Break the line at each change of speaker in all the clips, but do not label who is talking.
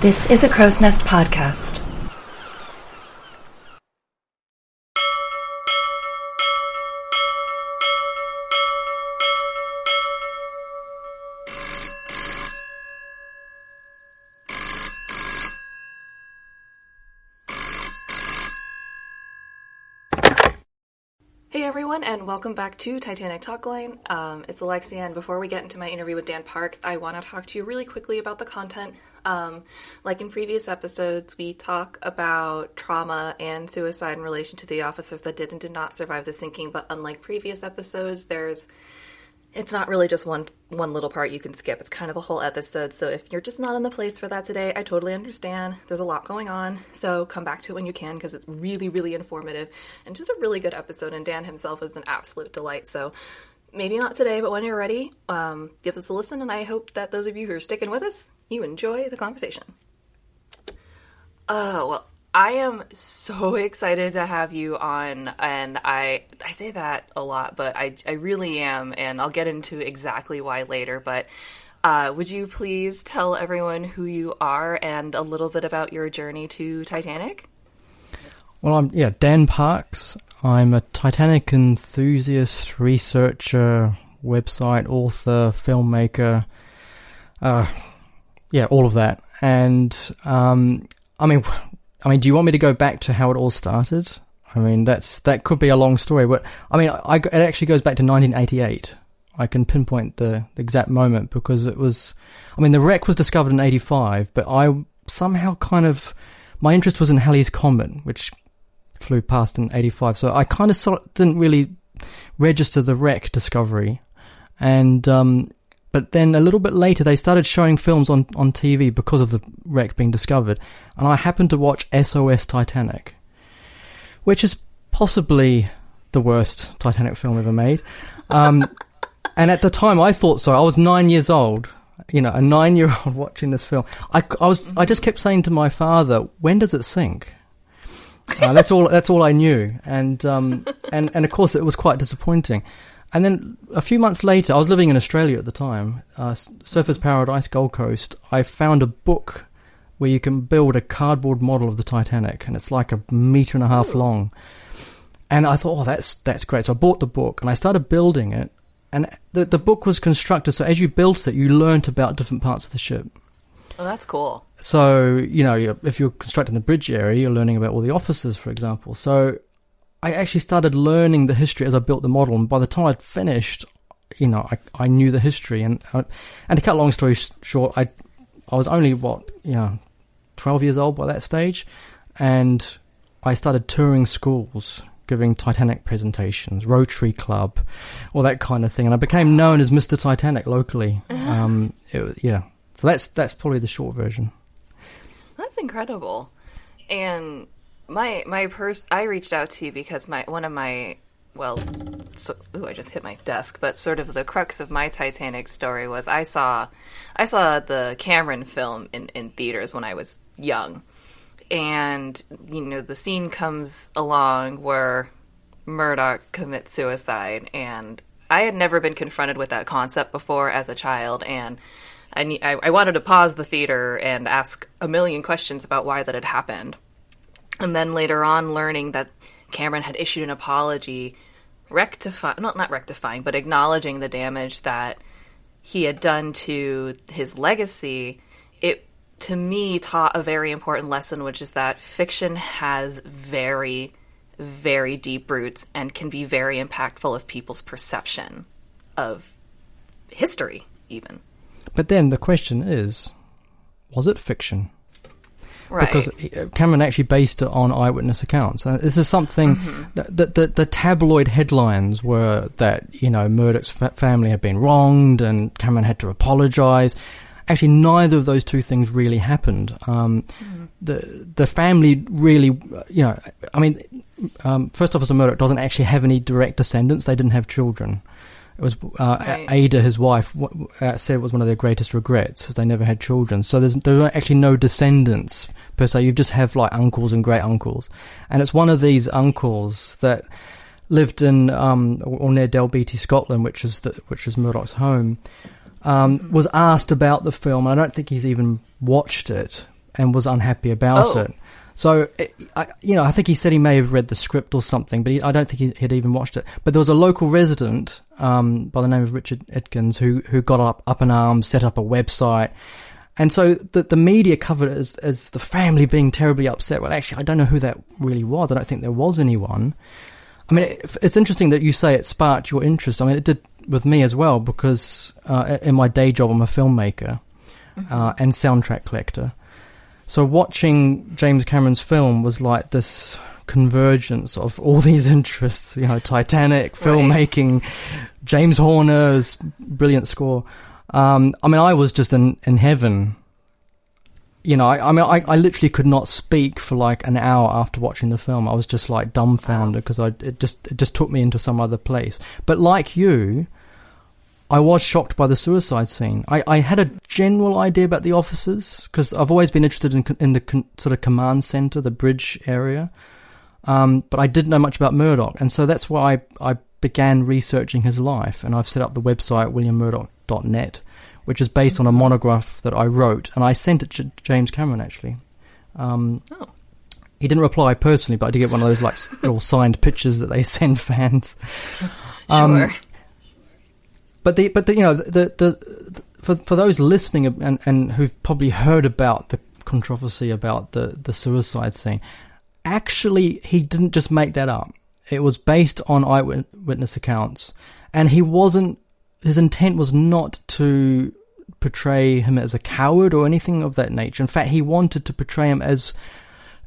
This is a Crow's Nest podcast.
Hey everyone, and welcome back to Titanic Talkline. Um, it's Alexia, and before we get into my interview with Dan Parkes, I want to talk to you really quickly about the content. Um, like in previous episodes, we talk about trauma and suicide in relation to the officers that did and did not survive the sinking. But unlike previous episodes, there's it's not really just one one little part you can skip. It's kind of a whole episode. So if you're just not in the place for that today, I totally understand. There's a lot going on. So come back to it when you can because it's really really informative and just a really good episode and Dan himself is an absolute delight. So maybe not today, but when you're ready, um, give us a listen and I hope that those of you who are sticking with us, you enjoy the conversation. Oh, well, I am so excited to have you on, and I I say that a lot, but I I really am, and I'll get into exactly why later. But uh, would you please tell everyone who you are and a little bit about your journey to Titanic?
Well, I'm yeah Dan Parkes. I'm a Titanic enthusiast, researcher, website author, filmmaker. Uh, yeah, all of that. And um, I mean, I mean, do you want me to go back to how it all started? I mean, that's that could be a long story, but I mean, I, it actually goes back to 1988. I can pinpoint the, exact moment because it was. I mean, the wreck was discovered in '85, but I somehow kind of my interest was in Halley's Comet, which flew past in '85. So I kind of sort didn't really register the wreck discovery, and um, but then a little bit later, they started showing films on, on TV because of the wreck being discovered. And I happened to watch SOS Titanic, which is possibly the worst Titanic film ever made. Um, and at the time, I thought so. I was nine years old, you know, a nine year old watching this film. I, I, was, I just kept saying to my father, when does it sink? Uh, that's all. That's all I knew, and um, and and of course, it was quite disappointing. And then a few months later, I was living in Australia at the time, uh, Surfers Paradise, Gold Coast. I found a book where you can build a cardboard model of the Titanic, and it's like a meter and a half Ooh. long. And I thought, oh, that's that's great. So I bought the book and I started building it. And the the book was constructed so as you built it, you learnt about different parts of the ship.
Oh, that's cool.
So you know, if you're constructing the bridge area, you're learning about all the officers, for example. So I actually started learning the history as I built the model, and by the time I'd finished, you know, I, I knew the history. And uh, and to cut a long story short, I I was only what you know, twelve years old by that stage, and I started touring schools, giving Titanic presentations, Rotary Club, all that kind of thing, and I became known as Mister Titanic locally. Um, yeah, so that's that's probably the short version.
That's incredible, and my my purse I reached out to you because my one of my well so ooh I just hit my desk but sort of the crux of my Titanic story was I saw I saw the Cameron film in in theaters when I was young. And you know the scene comes along where Murdoch commits suicide and I had never been confronted with that concept before as a child and I, I wanted to pause the theater and ask a million questions about why that had happened. And then later on learning that Cameron had issued an apology rectifying not not rectifying but acknowledging the damage that he had done to his legacy. It to me taught a very important lesson which is that fiction has very very deep roots and can be very impactful of people's perception of history even
but then the question is was it fiction
Right.
Because Cameron actually based it on eyewitness accounts. And this is something mm-hmm. that, the, the tabloid headlines were that, you know, Murdoch's family had been wronged and Cameron had to apologize. Actually, neither of those two things really happened. Um, mm-hmm. The the family really, you know, I mean, um, First Officer Murdoch doesn't actually have any direct descendants. They didn't have children. It was uh, right. Ada, his wife, uh, said it was one of their greatest regrets, they never had children. So there's there are actually no descendants per se. You just have like uncles and great uncles, and it's one of these uncles that lived in um, or near Dalbeattie, Scotland, which is the, which is Murdoch's home. Um, was asked about the film. I don't think he's even watched it, and was unhappy about
Oh.
it. So, it, I, you know, I think he said he may have read the script or something, but he, I don't think he had even watched it. But there was a local resident um, by the name of Richard Atkins who who got up up in arms, set up a website, and so the the media covered it as as the family being terribly upset. Well, actually, I don't know who that really was. I don't think there was anyone. I mean, it, it's interesting that you say it sparked your interest. I mean, it did with me as well because uh, in my day job, I'm a filmmaker uh, and soundtrack collector. So watching James Cameron's film was like this convergence of all these interests. You know, Titanic, filmmaking, James Horner's brilliant score. Um, I mean, I was just in in heaven. You know, I, I mean, I, I literally could not speak for like an hour after watching the film. I was just like dumbfounded because I it just it just took me into some other place. But like you, I was shocked by the suicide scene. I, I had a general idea about the officers because I've always been interested in in the con, sort of command center, the bridge area, um, but I didn't know much about Murdoch, and so that's why I, I began researching his life, and I've set up the website williammurdoch.net, which is based on a monograph that I wrote, and I sent it to James Cameron actually. Um,
Oh.
He didn't reply personally, but I did get one of those like little signed pictures that they send fans. Um,
Sure.
But the but the, you know the, the for for those listening and and who've probably heard about the controversy about the the suicide scene, actually he didn't just make that up. It was based on eyewitness accounts, and he wasn't. His intent was not to portray him as a coward or anything of that nature. In fact, he wanted to portray him as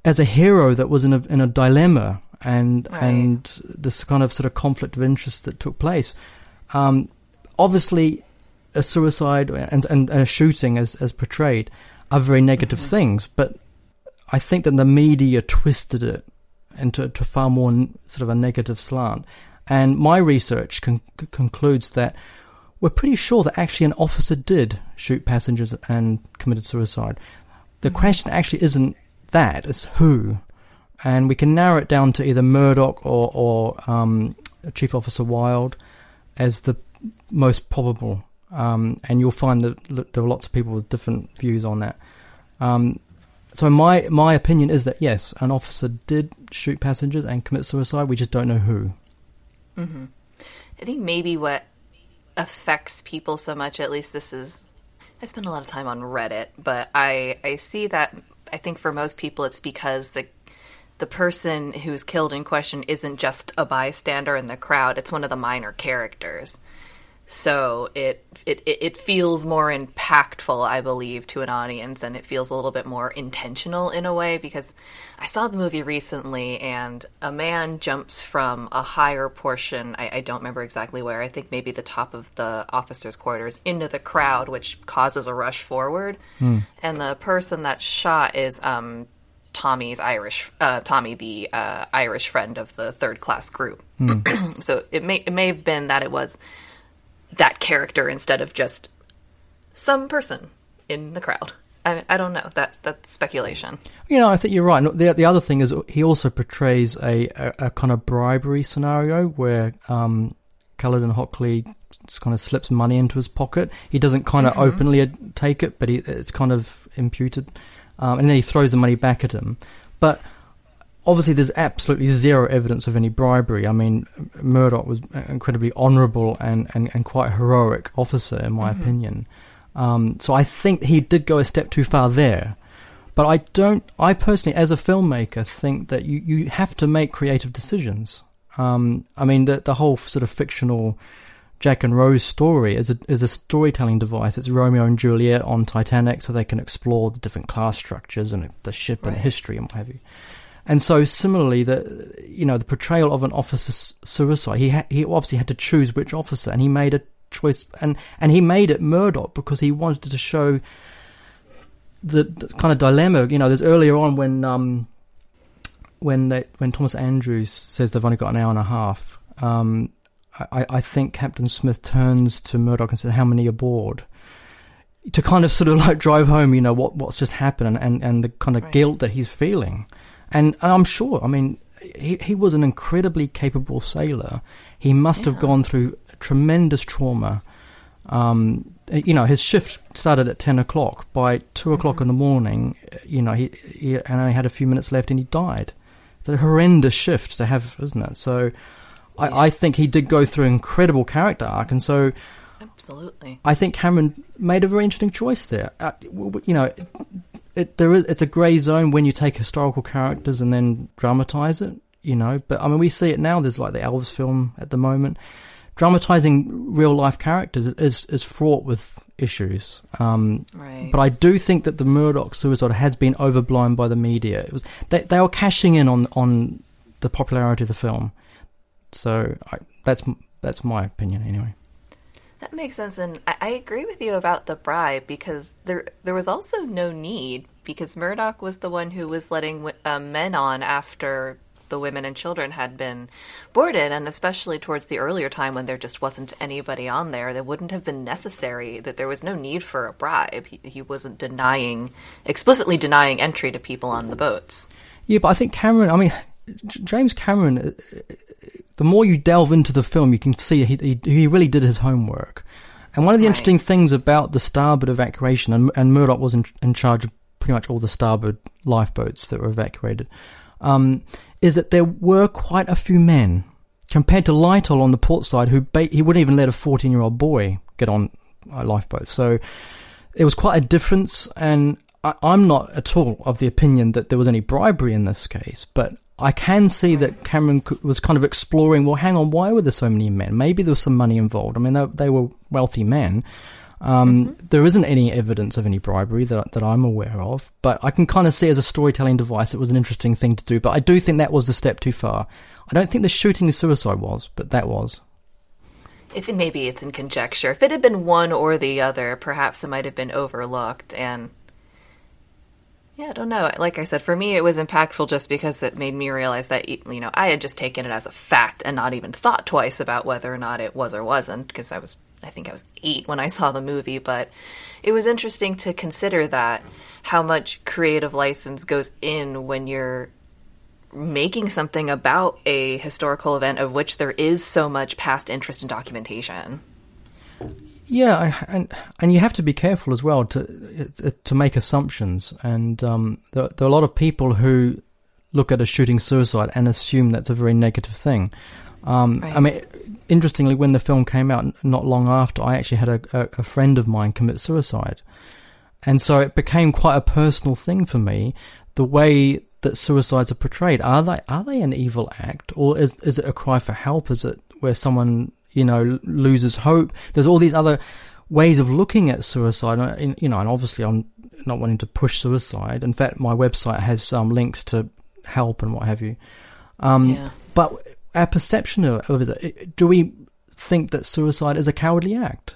as a hero that was in a in a dilemma and
Right.
and this kind of sort of conflict of interest that took place. Um, obviously, a suicide and, and, and a shooting, as as portrayed, are very negative things. But I think that the media twisted it into to far more sort of a negative slant. And my research con- concludes that we're pretty sure that actually an officer did shoot passengers and committed suicide. The question actually isn't that; it's who. And we can narrow it down to either Murdoch or, or um, Chief Officer Wild as the most probable. Um, and you'll find that there are lots of people with different views on that. Um, so my my opinion is that yes, an officer did shoot passengers and commit suicide. We just don't know who.
I think maybe what affects people so much, at least this is, I spend a lot of time on Reddit, but I I see that I think for most people it's because the the person who's killed in question isn't just a bystander in the crowd; it's one of the minor characters. So it it it feels more impactful, I believe, to an audience, and it feels a little bit more intentional in a way because I saw the movie recently, and a man jumps from a higher portion. I, I don't remember exactly where. I think maybe the top of the officers' quarters into the crowd, which causes a rush forward. And the person that's shot is um, Tommy's Irish, uh, Tommy, the uh, Irish friend of the third class group. so it may it may have been that it was that character instead of just some person in the crowd. I, I don't know. That that's speculation.
You know, I think you're right. The the other thing is he also portrays a a, a kind of bribery scenario where um, Caledon Hockley just kind of slips money into his pocket. He doesn't kind of openly take it, but he, it's kind of imputed, um, and then he throws the money back at him. But obviously, there's absolutely zero evidence of any bribery. I mean, Murdoch was an incredibly honourable and, and, and quite heroic officer, in my opinion. Um, so I think he did go a step too far there. But I don't. I personally, as a filmmaker, think that you, you have to make creative decisions. Um, I mean, the the whole sort of fictional Jack and Rose story is a is a storytelling device. It's Romeo and Juliet on Titanic, so they can explore the different class structures and the ship and
Right.
history and what have you. And so, similarly, the you know the portrayal of an officer's suicide, he ha- he obviously had to choose which officer, and he made a choice, and and he made it Murdoch because he wanted to show the, the kind of dilemma. You know, there's earlier on when um when they when Thomas Andrews says they've only got an hour and a half. Um, I, I think Captain Smith turns to Murdoch and says, "How many aboard?" To kind of sort of like drive home, you know, what what's just happened and, and, and the kind of
Right.
guilt that he's feeling. And, and I'm sure, I mean, he he was an incredibly capable sailor. He must have gone through tremendous trauma. Um, you know, his shift started at ten o'clock. By 2 o'clock
Mm-hmm.
in the morning, you know, he, he and only had a few minutes left, and he died. It's a horrendous shift to have, isn't it? So, I, I think he did go through an incredible character arc, and so
Absolutely.
I think Cameron made a very interesting choice there. Uh, you know, it, there is it's a grey zone when you take historical characters and then dramatize it. You know, but I mean, we see it now. There's like the Elvis film at the moment. Dramatizing real life characters is is fraught with issues. Um,
Right.
but I do think that the Murdoch suicide has been overblown by the media. It was they they were cashing in on on the popularity of the film. So I, that's that's my opinion anyway.
That makes sense, and I, I agree with you about the bribe because there there was also no need because Murdoch was the one who was letting uh, men on after the women and children had been boarded, and especially towards the earlier time when there just wasn't anybody on there, that wouldn't have been necessary. That there was no need for a bribe. He, he wasn't denying explicitly denying entry to people on the boats.
Yeah, but I think Cameron. I mean, James Cameron. The more you delve into the film, you can see he he, he really did his homework. And one of the
Right.
interesting things about the starboard evacuation, and, and Murdoch was in, in charge of pretty much all the starboard lifeboats that were evacuated, um, is that there were quite a few men compared to Lightoller on the port side, who ba- he wouldn't even let a fourteen-year-old boy get on a lifeboat. So it was quite a difference, and I, I'm not at all of the opinion that there was any bribery in this case, but I can see that Cameron was kind of exploring. Well, hang on, why were there so many men? Maybe there was some money involved. I mean, they, they were wealthy men. Um, There isn't any evidence of any bribery that that I'm aware of, but I can kind of see as a storytelling device, it was an interesting thing to do. But I do think that was a step too far. I don't think the shooting the suicide was, but that was.
If it, maybe it's in conjecture. If it had been one or the other, perhaps it might have been overlooked. And yeah, I don't know. Like I said, for me, it was impactful just because it made me realize that you know I had just taken it as a fact and not even thought twice about whether or not it was or wasn't because I was I think I was eight when I saw the movie. But it was interesting to consider that how much creative license goes in when you're making something about a historical event of which there is so much past interest and documentation.
Yeah, and and you have to be careful as well to to make assumptions. And um, there, there are a lot of people who look at a shooting suicide and assume that's a very negative thing. Um, I mean, interestingly, when the film came out, not long after, I actually had a, a, a friend of mine commit suicide, and so it became quite a personal thing for me. The way that suicides are portrayed are they are they an evil act or is is it a cry for help? Is it where someone you know loses hope? There's all these other ways of looking at suicide, you know, and obviously I'm not wanting to push suicide. In fact, my website has some links to help and what have you. Um,
Yeah.
But our perception of, of it, do we think that suicide is a cowardly act?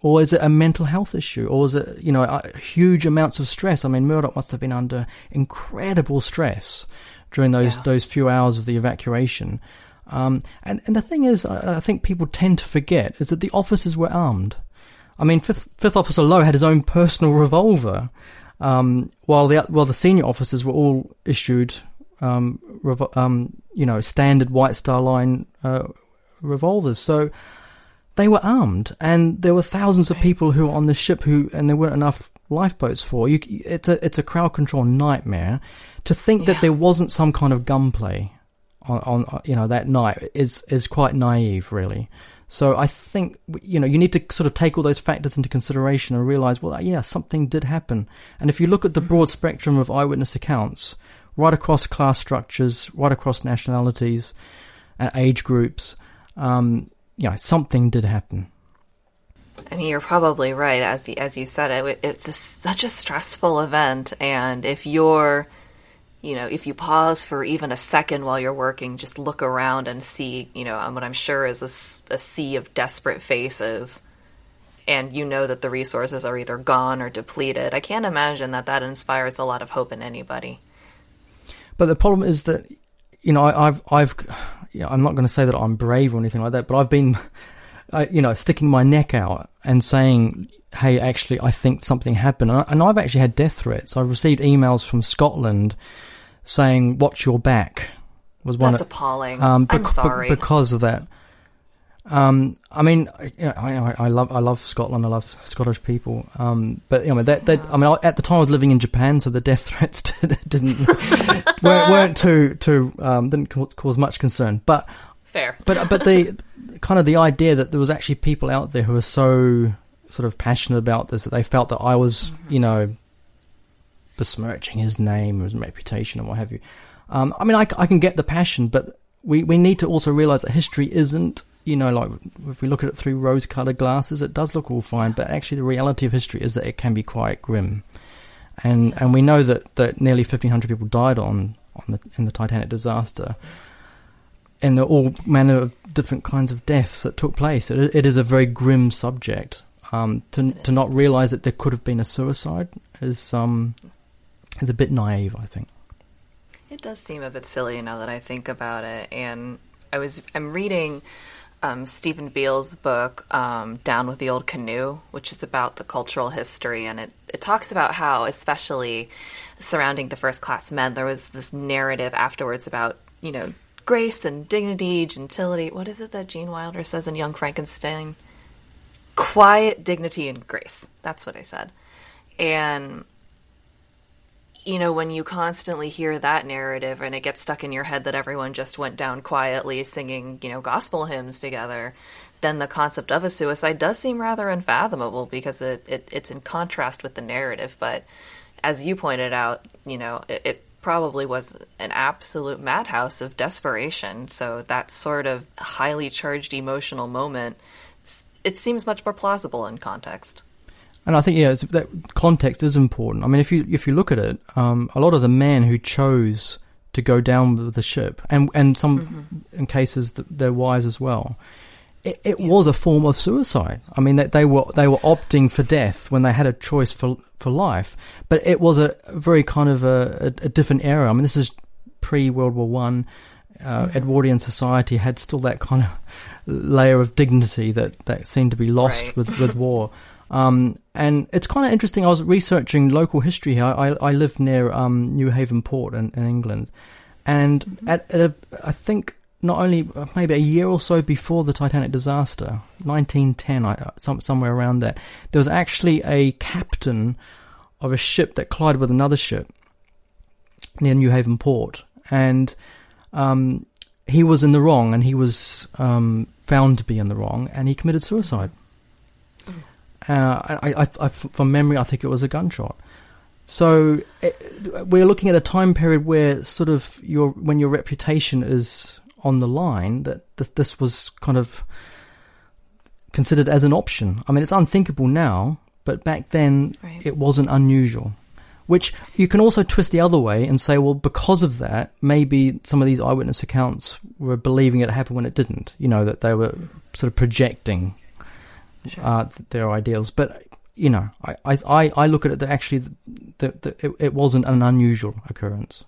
Or is it a mental health issue? Or is it, you know, uh, huge amounts of stress? I mean, Murdoch must have been under incredible stress during those,
Yeah.
those few hours of the evacuation. Um, and, and the thing is, I, I think people tend to forget, is that the officers were armed. I mean, Fifth, Fifth Officer Lowe had his own personal revolver, um, while the while the senior officers were all issued, um, revo- um, you know, standard White Star Line uh, revolvers. So they were armed, and there were thousands of people who were on the ship who, and there weren't enough lifeboats for you. It's a it's a crowd control nightmare. To think that there wasn't some kind of gunplay on, on you know that night is is quite naive, really. So I think you know you need to sort of take all those factors into consideration and realize, well, yeah, something did happen. And if you look at the broad spectrum of eyewitness accounts, right across class structures, right across nationalities, and age groups, um, yeah, something did happen.
I mean, you're probably right. As as you said, it, it's a, such a stressful event, and if you're, you know, if you pause for even a second while you're working, just look around and see, you know, what I'm sure is a sea of desperate faces, and you know that the resources are either gone or depleted. I can't imagine that that inspires a lot of hope in anybody.
But the problem is that, you know, I, I've, I've, I'm not going to say that I'm brave or anything like that, but I've been, uh, you know, sticking my neck out and saying, hey, actually, I think something happened. And I- And I've actually had death threats. I've received emails from Scotland saying, watch your back. Was one
That's
of-
appalling.
um,
I'm
bec- be-
sorry.
because of that. Um, I mean, I, I, I, love I love Scotland. I love Scottish people. Um, but you know, that, that I mean, at the time I was living in Japan, so the death threats didn't weren't, weren't, too too um, didn't cause much concern. But
fair.
But but the kind of the idea that there was actually people out there who were so sort of passionate about this that they felt that I was, mm-hmm. you know, besmirching his name or his reputation and what have you. Um, I mean, I, I can get the passion, but we, we need to also realize that history isn't, you know, like if we look at it through rose colored glasses, it does look all fine, but actually the reality of history is that it can be quite grim. And, and we know that, that nearly 1,500 people died on, on the, in the Titanic disaster. And there are all manner of different kinds of deaths that took place. it, it is a very grim subject. Um, to to not realize that there could have been a suicide is um, is a bit naive, I think.
It does seem a bit silly now that I think about it. And I was I'm reading um, Steven Biel's book um, Down with the Old Canoe, which is about the cultural history, and it it talks about how, especially surrounding the first class men, there was this narrative afterwards about you know grace and dignity, gentility. What is it that Gene Wilder says in Young Frankenstein? Quiet dignity and grace. That's what I said. And you know, when you constantly hear that narrative and it gets stuck in your head that everyone just went down quietly singing, you know, gospel hymns together, then the concept of a suicide does seem rather unfathomable because it, it it's in contrast with the narrative. But as you pointed out, you know, it, it probably was an absolute madhouse of desperation. So that sort of highly charged emotional moment, it seems much more plausible in context.
And I think yeah, that context is important. I mean, if you if you look at it, um, a lot of the men who chose to go down with the ship, and and some mm-hmm. in cases their wives as well, it, it yeah. was a form of suicide. I mean, they, they were they were opting for death when they had a choice for for life, but it was a very kind of a, a, a different era. I mean, this is pre World War One. Uh, mm-hmm. Edwardian society had still that kind of layer of dignity that, that seemed to be lost right. with, with war. Um, and it's kind of interesting. I was researching local history here. I, I live near um, Newhaven Port in, in England, and mm-hmm. at, at a, I think not only uh, maybe a year or so before the Titanic disaster, 1910, I, uh, some, somewhere around that, there was actually a captain of a ship that collided with another ship near Newhaven Port, and um, he was in the wrong, and he was um, found to be in the wrong, and he committed suicide. Uh, I, I, I, from memory, I think it was a gunshot. So it, we're looking at a time period where sort of your when your reputation is on the line, that this this was kind of considered as an option. I mean, it's unthinkable now, but back then right. it wasn't unusual. Which you can also twist the other way and say, well, because of that, maybe some of these eyewitness accounts were believing it happened when it didn't. You know, that they were sort of projecting sure. uh, their ideals. But you know, I, I, I look at it that actually the, the, it, it wasn't an unusual occurrence.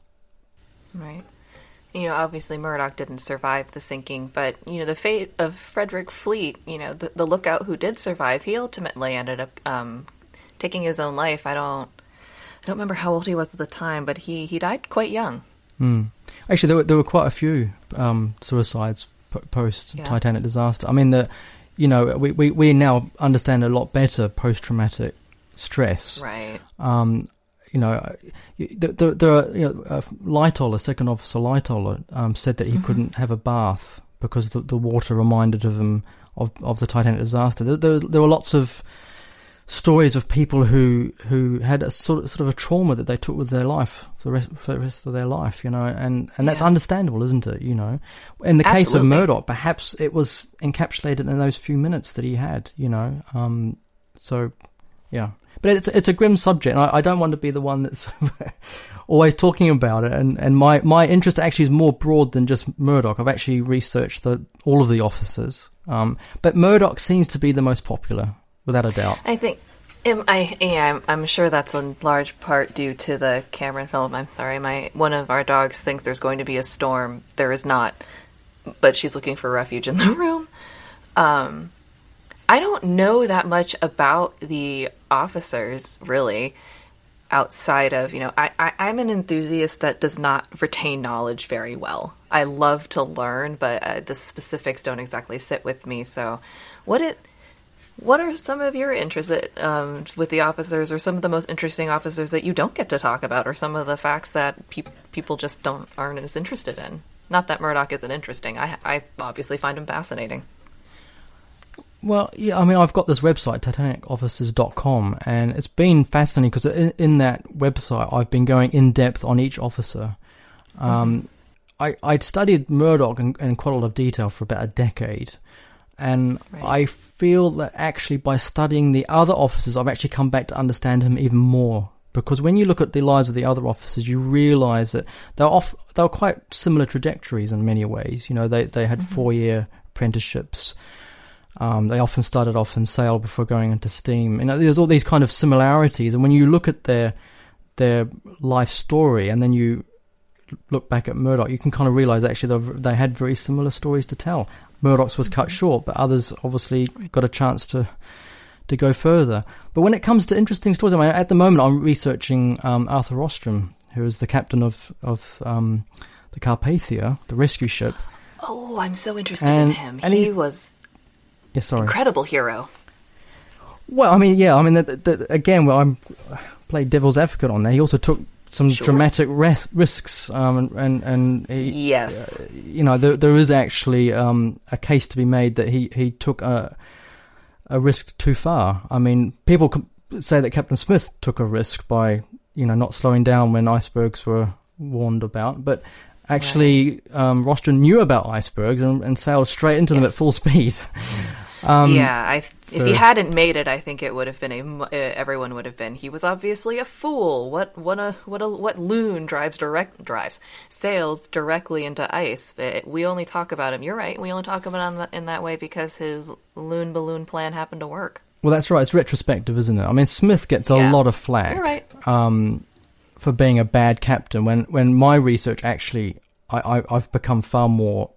Right. You know, obviously Murdoch didn't survive the sinking, but you know the fate of Frederick Fleet. You know, the, the lookout who did survive, he ultimately ended up um, taking his own life. I don't, I don't remember how old he was at the time, but he he died quite young.
Mm. Actually, there were there were quite a few um, suicides post Titanic yeah. disaster. I mean, the you know, we, we, we now understand a lot better post traumatic stress.
Right.
Um, you know, there, there, there are, you know, uh, Lightoller, Second Officer Lightoller, um, said that he mm-hmm. couldn't have a bath because the, the water reminded of him of, of the Titanic disaster. There, there, there were lots of stories of people who who had a sort of, sort of a trauma that they took with their life for the rest, for the rest of their life, you know, and, and that's yeah. understandable, isn't it? You know, in the Absolutely. case of Murdoch, perhaps it was encapsulated in those few minutes that he had, you know. Um, so, yeah, but it's it's a grim subject. I, I don't want to be the one that's always talking about it, and, and my my interest actually is more broad than just Murdoch. I've actually researched the all of the officers, um, but Murdoch seems to be the most popular without a doubt.
I think. I yeah, I'm, I'm, sure that's in large part due to the Cameron film. I'm sorry, my one of our dogs thinks there's going to be a storm. There is not, but she's looking for refuge in the room. Um, I don't know that much about the officers really. outside of you know I, I i'm an enthusiast that does not retain knowledge very well i love to learn but uh, the specifics don't exactly sit with me so what it what are some of your interests um, with the officers or some of the most interesting officers that you don't get to talk about or some of the facts that pe- people just don't aren't as interested in? Not that murdoch isn't interesting. I i obviously find him fascinating.
Well, yeah, I mean, I've got this website, titanicofficers.com, and it's been fascinating because in, in that website, I've been going in depth on each officer. Um, I, I'd studied Murdoch in, in quite a lot of detail for about a decade, and
Right.
I feel that actually by studying the other officers, I've actually come back to understand him even more. Because when you look at the lives of the other officers, you realise that they're off, they're quite similar trajectories in many ways. You know, they they had four year apprenticeships. Um, they often started off in sail before going into steam. You know, there's all these kind of similarities, and when you look at their their life story, and then you look back at Murdoch, you can kind of realize actually they had very similar stories to tell. Murdoch's was cut short, but others obviously got a chance to to go further. But when it comes to interesting stories, I mean, at the moment I'm researching um, Arthur Rostron, who is the captain of of um, the Carpathia, the rescue ship.
oh i'm so interested in him
and
he was
Yeah, sorry.
incredible hero
Well, I mean, yeah, I mean, the, the, again, well, I'm played devil's advocate on there. He also took some
Sure.
dramatic res- risks, um, and and, and he,
yes
you know, there, there is actually um, a case to be made that he, he took a a risk too far. I mean, people say that Captain Smith took a risk by you know not slowing down when icebergs were warned about, but actually, um, Rostron knew about icebergs and, and sailed straight into them at full speed. Um,
yeah, I, if
so-
he hadn't made it, I think it would have been a. Uh, everyone would have been. He was obviously a fool. What what a what a what loon drives direct drives sails directly into ice. But we only talk about him. You're right. We only talk about him in that way because his loon balloon plan happened to work.
Well, that's right. It's retrospective, isn't it? I mean, Smith gets a
Yeah.
lot of flack
right.
um, for being a bad captain. When when my research actually, I, I I've become far more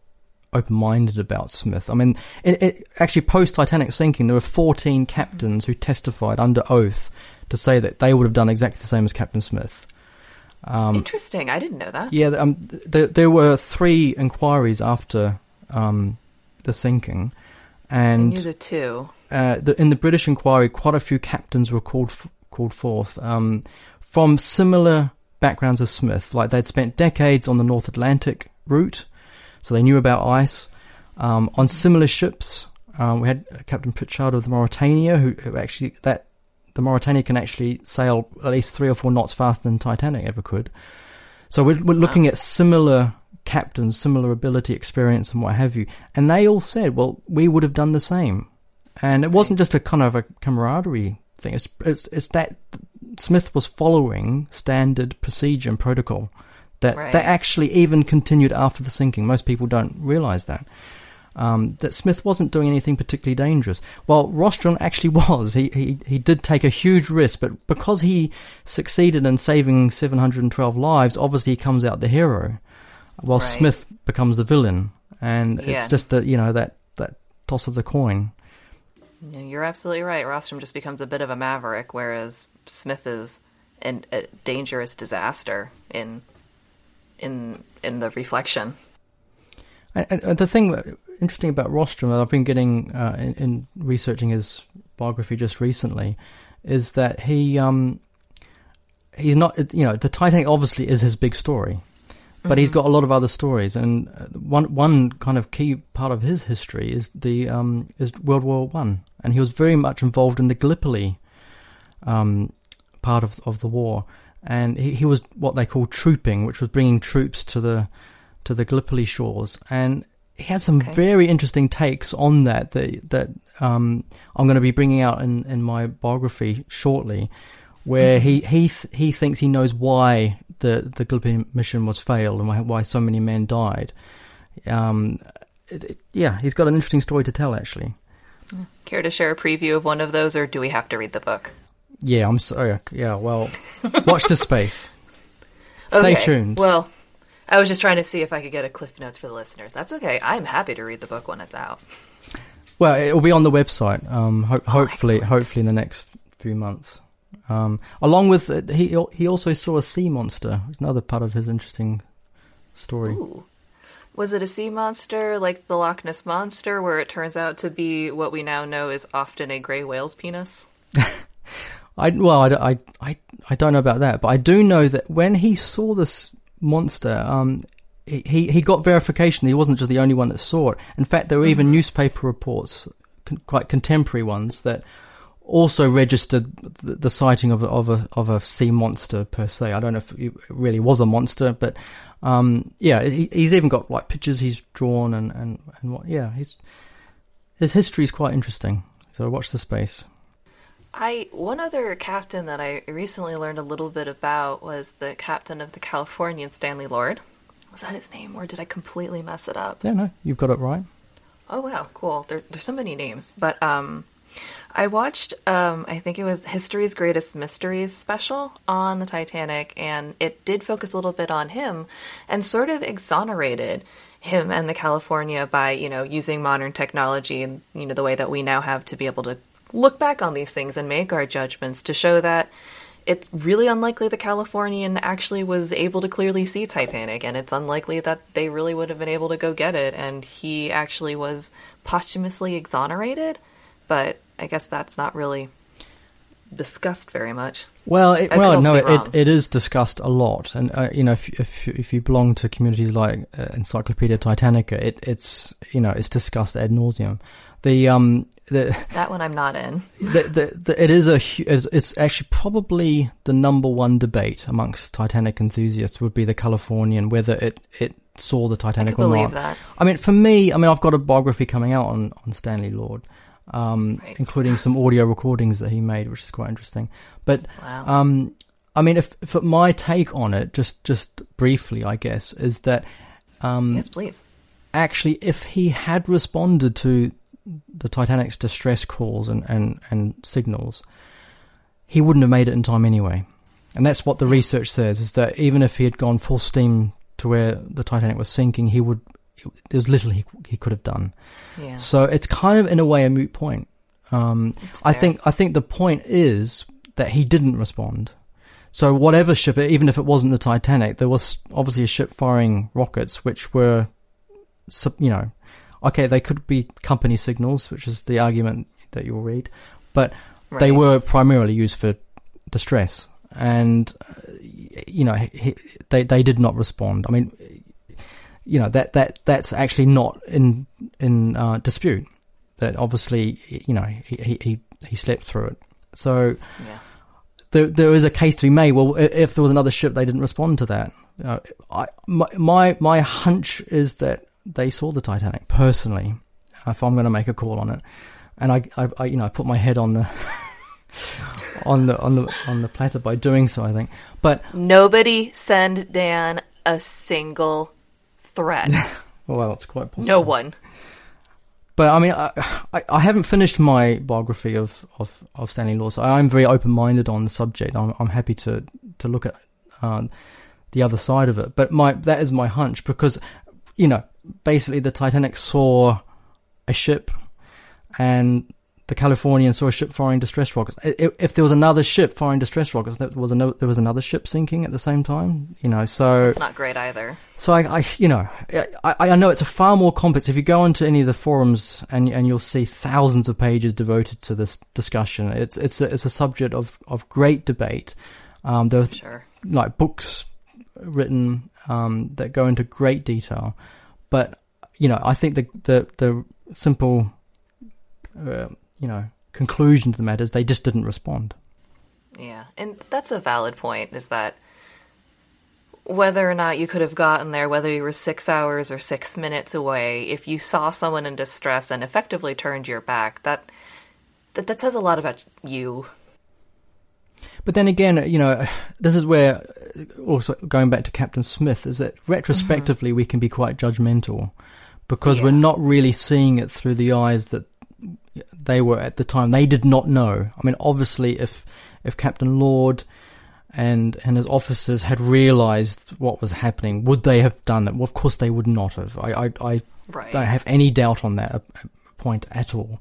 open minded about Smith. I mean, it, it actually post Titanic sinking, there were fourteen captains who testified under oath to say that they would have done exactly the same as Captain Smith. Um,
Interesting. I didn't know that.
yeah, um, th- there, there were three inquiries after um, the sinking,
I
and
knew the two.
uh, the, in the British inquiry, quite a few captains were called f- called forth um, from similar backgrounds as Smith. Like they'd spent decades on the North Atlantic route, so they knew about ice. Um, on similar ships, um, we had Captain Pritchard of the Mauretania, who, who actually that the Mauretania can actually sail at least three or four knots faster than Titanic ever could. So we're, we're looking at similar captains, similar ability, experience, and what have you. And they all said, well, we would have done the same. And it wasn't just a kind of a camaraderie thing. It's, it's, it's that Smith was following standard procedure and protocol that,
Right.
that actually even continued after the sinking. Most people don't realize that. Um, that Smith wasn't doing anything particularly dangerous. Well, Rostron actually was. He, he he did take a huge risk, but because he succeeded in saving 712 lives, obviously he comes out the hero, while
Right.
Smith becomes the villain. And
Yeah.
it's just that you know that that toss of the coin.
Yeah, You're absolutely right. Rostron just becomes a bit of a maverick, whereas Smith is an, a dangerous disaster in in in the reflection.
And the thing interesting about Rostron, that I've been getting uh, in, in researching his biography just recently, is that he um he's not you know the Titanic obviously is his big story, but he's got a lot of other stories, and uh, one one kind of key part of his history is the um is World War One, and he was very much involved in the Gallipoli um part of of the war, and he, he was what they call trooping, which was bringing troops to the to the Gallipoli shores, and he had some
Okay.
very interesting takes on that that that um, I'm going to be bringing out in, in my biography shortly, where he he th- he thinks he knows why the the Gallipoli mission was failed and why, why so many men died. Um, it, it- yeah, he's got an interesting story to tell actually.
Care to share a preview of one of those, or do we have to read the book?
Yeah, I'm sorry. Yeah, well, watch the space. Stay
Okay,
tuned.
Well, I was just trying to see if I could get a cliff notes for the listeners. That's okay. I'm happy to read the book when it's out.
Well, it will be on the website. Um, ho- hopefully,
excellent.
hopefully in the next few months. Um, along with uh, he he also saw a sea monster. It's another part of his interesting story.
Ooh. Was it a sea monster like the Loch Ness monster, where it turns out to be what we now know is often a gray whale's penis?
I well, I, I, I, I don't know about that, but I do know that when he saw this monster, um, he he got verification. He wasn't just the only one that saw it. In fact, there were even newspaper reports, con- quite contemporary ones, that also registered the, the sighting of a, of a of a sea monster per se. I don't know if it really was a monster, but um, yeah, he, he's even got like pictures he's drawn and and and what. Yeah, he's his history is quite interesting. So watch the space.
I one other captain that I recently learned a little bit about was the captain of the Californian Stanley Lord. Was that his name, or did I completely mess it up?
Yeah, no, you've got it right.
Oh wow, cool. There, there's so many names, but um, I watched um, I think it was History's Greatest Mysteries special on the Titanic, and it did focus a little bit on him, and sort of exonerated him and the California by you know using modern technology and you know the way that we now have to be able to look back on these things and make our judgments to show that it's really unlikely the Californian actually was able to clearly see Titanic, and it's unlikely that they really would have been able to go get it, and he actually was posthumously exonerated. But I guess that's not really discussed very much.
Well, it, well, no, it, it is discussed a lot, and uh, you know, if if if you belong to communities like uh, Encyclopedia Titanica, it it's you know it's discussed ad nauseum. The um the,
That one I'm not in.
the, the, the it is a it's, it's actually probably the number one debate amongst Titanic enthusiasts would be the Californian whether it it saw the Titanic
could
or
believe
not.
that.
I mean, for me, I mean, I've got a biography coming out on, on Stanley Lord, um,
Right.
including some audio recordings that he made, which is quite interesting. But
Wow.
um, I mean, if, if my take on it, just just briefly, I guess, is that um,
yes, please.
actually, if he had responded to the Titanic's distress calls and, and, and signals, he wouldn't have made it in time anyway. And that's what the research says: is that even if he had gone full steam to where the Titanic was sinking, he would. There's little he he could have done.
Yeah.
So it's kind of in a way a moot point. Um, I think I think the point is that he didn't respond. So whatever ship, even if it wasn't the Titanic, there was obviously a ship firing rockets, which were, you know, okay, they could be company signals, which is the argument that you'll read, but they were primarily used for distress, and uh, you know, he, they they did not respond. I mean, you know that that that's actually not in in uh, dispute. That obviously, you know, he he he, slept through it. So
Yeah.
there there is a case to be made. Well, if there was another ship, they didn't respond to that. Uh, I my, my my hunch is that they saw the Titanic personally. If I'm going to make a call on it, and I, I, I you know I put my head on the on the on the on the platter by doing so. I think, but
Nobody send Dan a single threat.
well, it's quite possible.
no one.
But I mean, I, I, I haven't finished my biography of, of, of Stanley Lord, so I'm very open minded on the subject. I'm, I'm happy to, to look at uh, the other side of it. But my that is my hunch because, you know, basically the Titanic saw a ship and the Californian saw a ship firing distress rockets. If, there was another ship firing distress rockets, there was, another, there was another ship sinking at the same time, you know, so.
It's not great either.
So I, I you know, I, I know it's a far more complex. If you go onto any of the forums and and you'll see thousands of pages devoted to this discussion. It's it's a, it's a subject of of great debate. Um, there are
Sure.
like books written um, that go into great detail, but you know, I think the the the simple, uh, you know, conclusion to the matter is they just didn't respond.
Yeah, and that's a valid point. Is that whether or not you could have gotten there, whether you were six hours or six minutes away, if you saw someone in distress and effectively turned your back, that that, that says a lot about you.
But then again, you know, this is where also going back to Captain Smith is that retrospectively uh-huh. we can be quite judgmental because we're not really seeing it through the eyes that they were at the time. They did not know. I mean, obviously, if if Captain Lord and and his officers had realized what was happening, would they have done it? Well, of course, they would not have. I I, I
Right.
don't have any doubt on that point at all.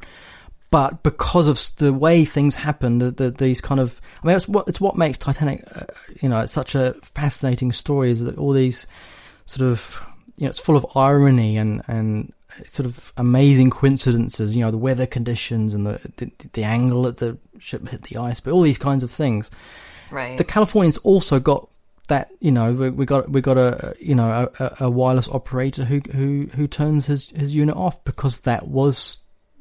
But because of the way things happen, the, the, these kind of, I mean, it's what it's what makes Titanic, uh, you know, it's such a fascinating story. Is that all these sort of, you know, it's full of irony and and sort of amazing coincidences. You know, the weather conditions and the the, the angle that the ship hit the ice, but all these kinds of things.
Right.
The Californians also got that you know we, we got we got a you know a, a wireless operator who who who turns his his unit off because that was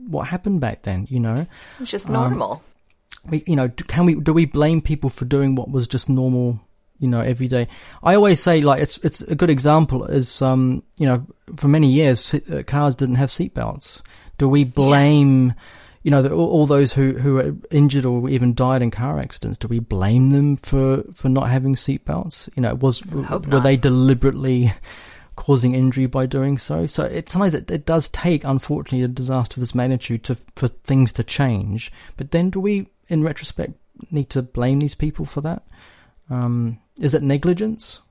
what happened back then you know?
It's just normal. um,
we you know can we do we blame people for doing what was just normal you know every day? I always say like it's it's a good example is um you know for many years uh, cars didn't have seatbelts. Do we blame yes you know, the, all, those who, who are injured or even died in car accidents, do we blame them for, for not having seatbelts? You know, was were
not.
they deliberately causing injury by doing so? So it, sometimes it, it does take, unfortunately, a disaster of this magnitude to for things to change. But then, do we, in retrospect, need to blame these people for that? Um, is it negligence?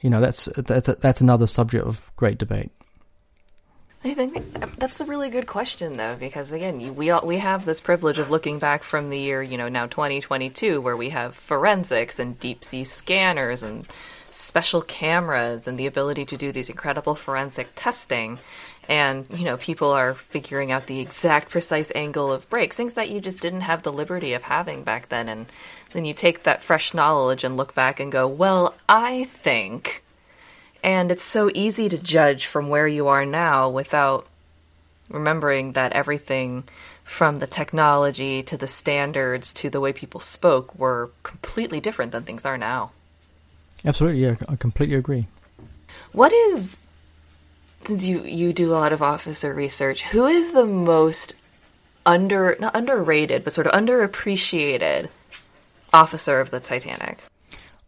You know, that's that's that's another subject of great debate.
I think that's a really good question, though, because again, we all, we have this privilege of looking back from the year, you know, now 2022, where we have forensics and deep sea scanners and special cameras and the ability to do these incredible forensic testing. And, you know, people are figuring out the exact precise angle of breaks things that you just didn't have the liberty of having back then. And then you take that fresh knowledge and look back and go, well, I think and it's so easy to judge from where you are now without remembering that everything from the technology to the standards to the way people spoke were completely different than things are now.
Absolutely, yeah, I completely agree.
What is since you you do a lot of officer research, who is the most under not underrated but sort of underappreciated officer of the Titanic?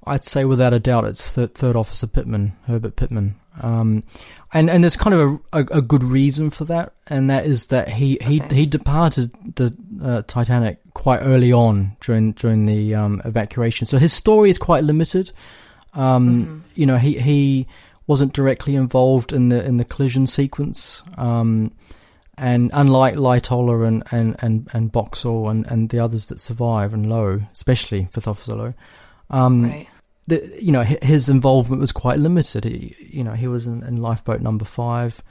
I'd say without a doubt it's the third officer Pitman, Herbert Pitman. Um, and and there's kind of a, a, a, good reason for that, and that is that he he okay. he departed the uh, Titanic quite early on during during the um, evacuation, so his story is quite limited. Um, mm-hmm. You know, he he wasn't directly involved in the in the collision sequence. Um, and unlike Lightoller and, and, and, and Boxall and, and the others that survive, and Lowe, especially Fifth Officer Lowe, um, right the, you know his involvement was quite limited. He, you know, he was in, in lifeboat number five.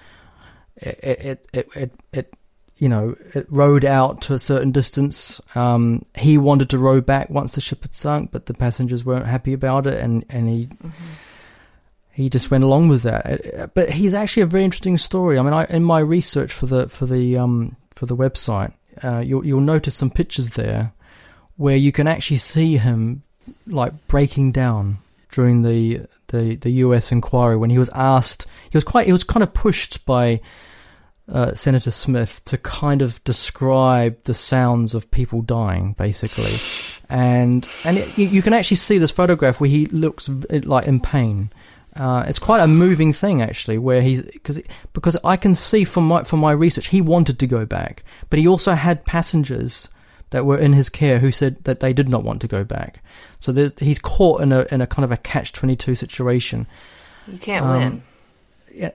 It, it, it, it, it, you know, it rowed out to a certain distance. Um, he wanted to row back once the ship had sunk, but the passengers weren't happy about it, and and he. Mm-hmm. He just went along with that, but he's actually a very interesting story. I mean, I, in my research for the for the um, for the website, uh, you'll you'll notice some pictures there where you can actually see him like breaking down during the the the U.S. inquiry when he was asked. He was quite. He was kind of pushed by uh, Senator Smith to kind of describe the sounds of people dying, basically, and and it, you, you, can actually see this photograph where he looks like in pain. Uh, it's quite a moving thing actually, where he's because because I can see from my from my research he wanted to go back, but he also had passengers that were in his care who said that they did not want to go back. So he's caught in a in a kind of a catch twenty two situation.
You can't um, win.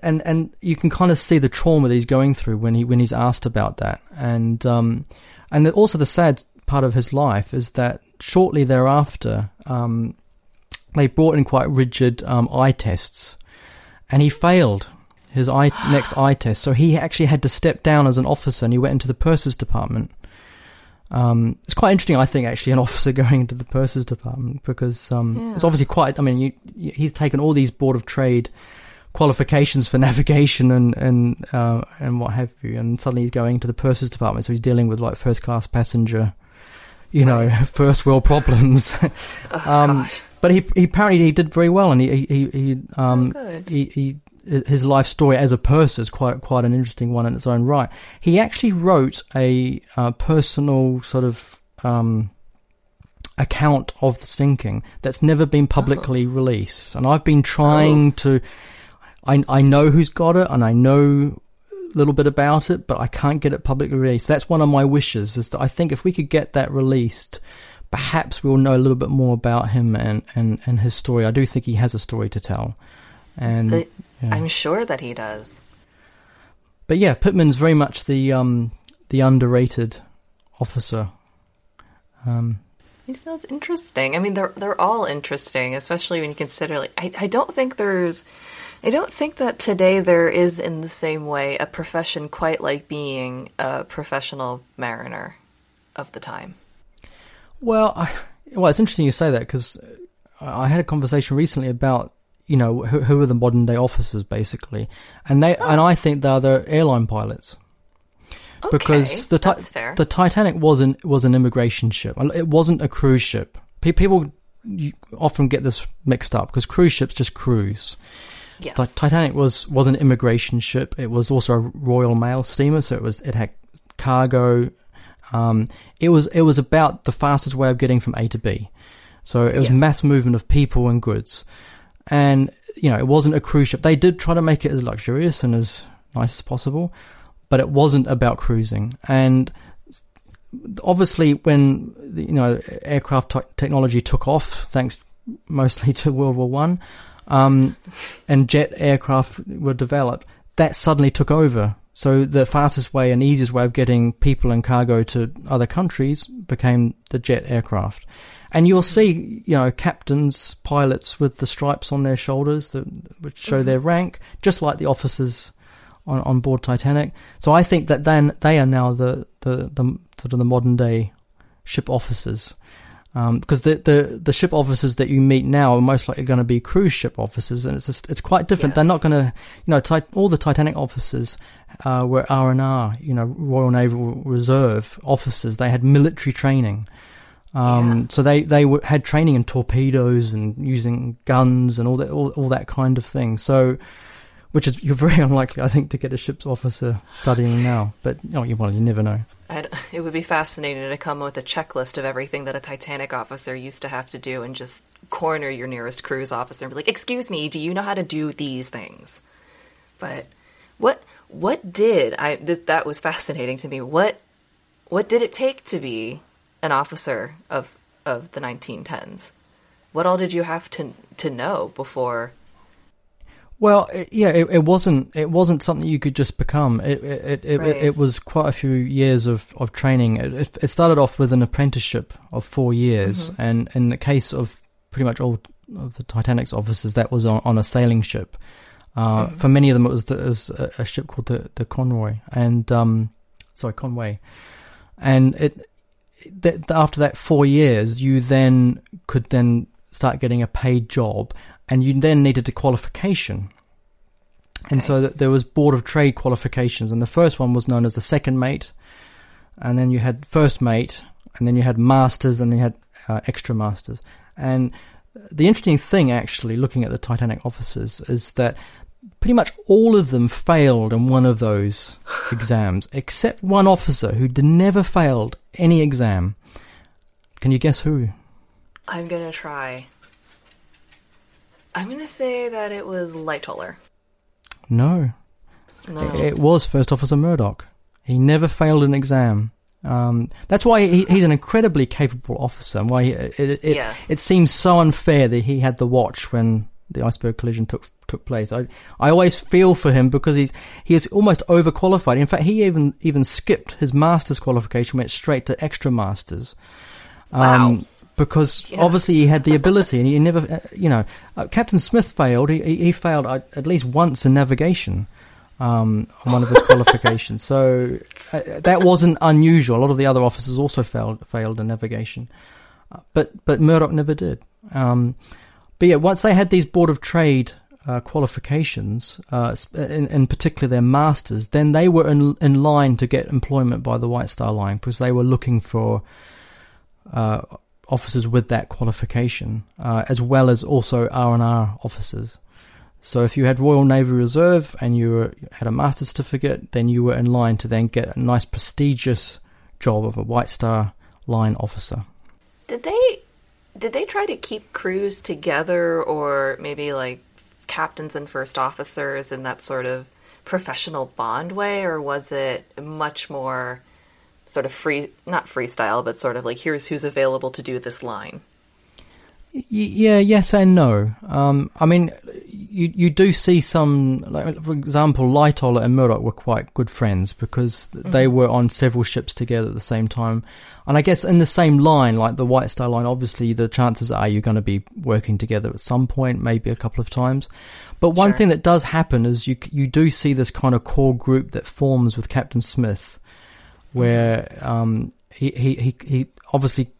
And and you can kind of see the trauma that he's going through when he when he's asked about that, and um, and also the sad part of his life is that shortly thereafter, um, they brought in quite rigid um, eye tests, and he failed his eye next eye test. So he actually had to step down as an officer, and he went into the purser's department. Um, it's quite interesting, I think, actually, an officer going into the purser's department because um, yeah. it's obviously quite. I mean, you, you, he's taken all these board of trade qualifications for navigation and and uh, and what have you, and suddenly he's going to the purser's department, so he's dealing with like first class passenger, you know, first world problems.
oh, um,
but he, he apparently he did very well, and he he he um oh, he, he his life story as a purser is quite quite an interesting one in its own right. He actually wrote a uh, personal sort of um, account of the sinking that's never been publicly oh. released, and I've been trying oh. to. I I know who's got it, and I know a little bit about it, but I can't get it publicly released. That's one of my wishes. Is that I think if we could get that released. Perhaps we'll know a little bit more about him and, and, and his story. I do think he has a story to tell. And
yeah. I'm sure that he does.
But yeah, Pitman's very much the um, the underrated officer. Um,
he sounds interesting. I mean, they're they're all interesting, especially when you consider. Like, I I don't think there's, I don't think that today there is in the same way a profession quite like being a professional mariner of the time.
Well, I, well, it's interesting you say that because I had a conversation recently about you know who, who are the modern day officers basically, and they oh. and I think they are the airline pilots.
Okay,
because the the Titanic was an was an immigration ship. It wasn't a cruise ship. People often get this mixed up because cruise ships just cruise.
Yes.
But Titanic was was an immigration ship. It was also a Royal Mail steamer, so it was it had cargo. Um, it was it was about the fastest way of getting from A to B. So it was yes. mass movement of people and goods, and you know it wasn't a cruise ship. They did try to make it as luxurious and as nice as possible, but it wasn't about cruising. And obviously, when you know aircraft technology took off, thanks mostly to World War One, um, and jet aircraft were developed, that suddenly took over. So the fastest way and easiest way of getting people and cargo to other countries became the jet aircraft. And you'll see, you know, captains, pilots with the stripes on their shoulders that which show mm-hmm. their rank, just like the officers on, on board Titanic. So I think that then they are now the, the, the sort of the modern day ship officers. Because um, the, the, the ship officers that you meet now are most likely going to be cruise ship officers, and it's just, it's quite different. Yes. They're not going to, you know, tit- all the Titanic officers uh, were R and R, you know, Royal Naval Reserve officers. They had military training, um, yeah. so they they w- had training in torpedoes and using guns and all that all, all that kind of thing. So which is you're very unlikely, I think, to get a ship's officer studying now. But oh, well, you never know.
I'd, it would be fascinating to come with a checklist of everything that a Titanic officer used to have to do, and just corner your nearest cruise officer and be like, "Excuse me, do you know how to do these things?" But what what did I? Th- that was fascinating to me. What what did it take to be an officer of of the 1910s? What all did you have to to know before
well, it, yeah, it, it, wasn't. It wasn't something you could just become. It it it, right. it, was quite a few years of, of training. It, it started off with an apprenticeship of four years, mm-hmm. and in the case of pretty much all of the Titanic's officers, that was on, on a sailing ship. Uh, mm-hmm. For many of them, it was, the, it was a, a, ship called the the Conroy, and um, sorry, Conway, and it. That after that four years, you then could then start getting a paid job and you then needed a qualification. Okay. And so there was Board of Trade qualifications, and the first one was known as the second mate, and then you had first mate, and then you had masters, and then you had uh, extra masters. And the interesting thing, actually, looking at the Titanic officers, is that pretty much all of them failed in one of those exams, except one officer who never failed any exam. Can you guess who?
I'm gonna try. I'm going to say that it was Lightoller.
No. no. It, was First Officer Murdoch. He never failed an exam. Um, that's why he, he's an incredibly capable officer. Why he, it it, yeah. it seems so unfair that he had the watch when the iceberg collision took took place. I I always feel for him because he's he is almost overqualified. In fact, he even even skipped his master's qualification, went straight to extra masters.
Um, wow
because yeah. obviously he had the ability and he never, uh, you know, uh, Captain Smith failed. He, he failed at least once in navigation um, on one of his qualifications. So uh, that wasn't unusual. A lot of the other officers also failed failed in navigation, uh, but but Murdoch never did. Um, but yeah, once they had these Board of Trade uh, qualifications, uh, in, in, particular their masters, then they were in, in line to get employment by the White Star Line because they were looking for uh, officers with that qualification, uh, as well as also R and R officers. So if you had Royal Navy Reserve and you were, had a master's certificate, then you were in line to then get a nice prestigious job of a White Star Line officer.
Did they did they try to keep crews together, or maybe like captains and first officers in that sort of professional bond way, or was it much more? Sort of free, not freestyle, but sort of like here's who's available to do this line.
Yeah, yes and no. Um, I mean, you you do see some, like for example, Lightoller and Murdoch were quite good friends because they were on several ships together at the same time, and I guess in the same line, like the White Star Line, obviously the chances are you're going to be working together at some point, maybe a couple of times. But one
Sure.
thing that does happen is you you do see this kind of core group that forms with Captain Smith, where um, he, he he he obviously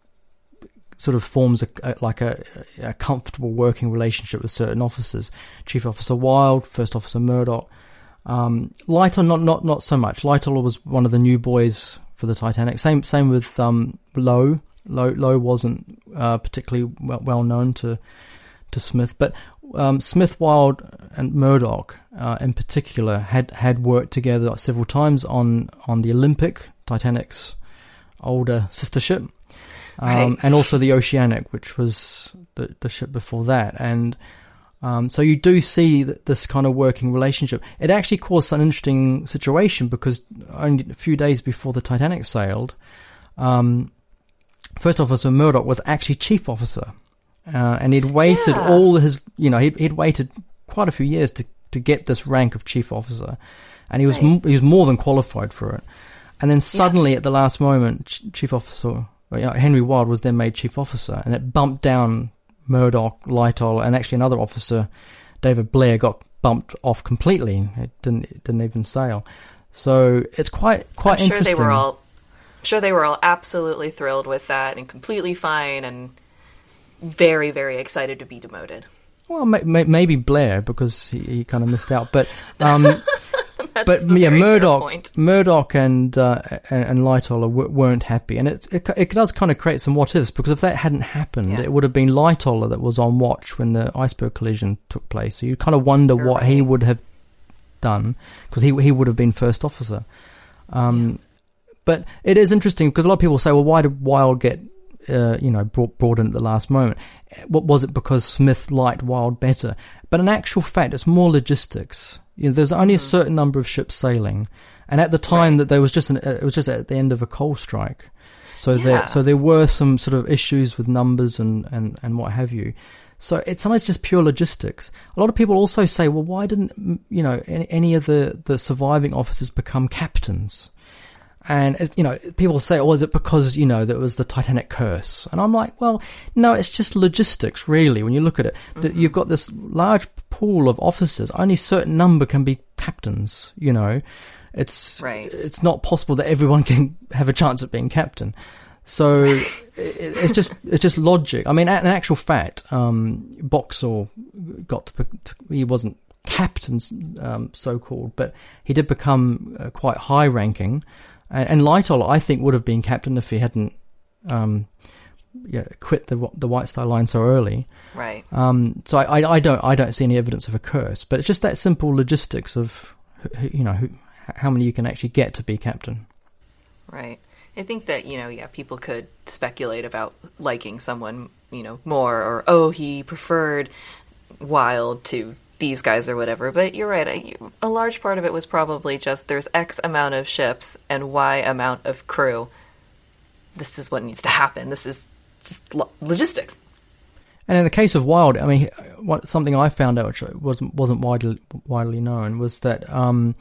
sort of forms a, a like a, a comfortable working relationship with certain officers. Chief Officer Wilde, First Officer Murdoch. Um, Lightoller, not not not so much. Lightoller was one of the new boys for the Titanic. Same same with um, Lowe. Lowe Lowe wasn't uh, particularly well, well known to to Smith, but um, Smith, Wilde, and Murdoch uh, in particular had had worked together several times on on the Olympic, Titanic's older sister ship, um,
Right.
and also the Oceanic, which was the the ship before that, and. Um, so you do see th- this kind of working relationship. It actually caused an interesting situation because only a few days before the Titanic sailed, um, First Officer Murdoch was actually Chief Officer, uh, and he'd waited
Yeah.
all his, you know, he'd, he'd waited quite a few years to, to get this rank of Chief Officer, and he was
Right.
m- he was more than qualified for it. And then suddenly, at the last moment, Ch- Chief Officer Henry Wilde was then made Chief Officer, and it bumped down Murdoch, Lightoller, and actually another officer, David Blair, got bumped off completely. It didn't it didn't even sail. So it's quite quite
I'm sure
interesting.
they were all I'm sure they were all absolutely thrilled with that and completely fine and very very excited to be demoted.
Well, may, may, maybe Blair because he, he kind of missed out, but um, but yeah, Murdoch. Murdoch and uh, and, and Lightoller w- weren't happy, and it, it it does kind of create some what ifs because if that hadn't happened,
Yeah.
it would have been Lightoller that was on watch when the iceberg collision took place. So you kind of wonder
You're
what he would have done because he he would have been first officer. Um, But it is interesting because a lot of people say, well, why did Wilde get uh, you know brought brought in at the last moment? What was it because Smith liked Wilde better? But in actual fact, it's more logistics. You know, there's only a certain number of ships sailing, and at the time.
Right.
that there was just an, uh, it was just at the end of a coal strike. So
Yeah.
there so there were some sort of issues with numbers and, and, and what have you. So it's almost just pure logistics. A lot of people also say, well, why didn't you know any, any of the, the surviving officers become captains? And it, you know, people say, "Oh, is it because you know that was the Titanic curse?" And I'm like, "Well, no, it's just logistics, really. When you look at it, that you've got this large pool of officers, only a certain number can be captains. You know, it's
Right.
it's not possible that everyone can have a chance at being captain. So it, it's just it's just logic. I mean, in actual fact, um, Boxall got to, to he wasn't captain um, so called, but he did become uh, quite high ranking. And, and Lightoller, I think, would have been captain if he hadn't um, yeah, quit the the White Star Line so early.
Right.
Um, so I, I, I don't I don't see any evidence of a curse, but it's just that simple logistics of you know who, how many you can actually get to be captain.
Right. I think that, you know, yeah, people could speculate about liking someone, you know, more or, oh, he preferred Wilde to these guys or whatever. But you're right. A, large part of it was probably just there's X amount of ships and Y amount of crew. This is what needs to happen. This is just lo- logistics.
And in the case of Wilde, I mean, what something I found out which wasn't wasn't widely widely known was that um,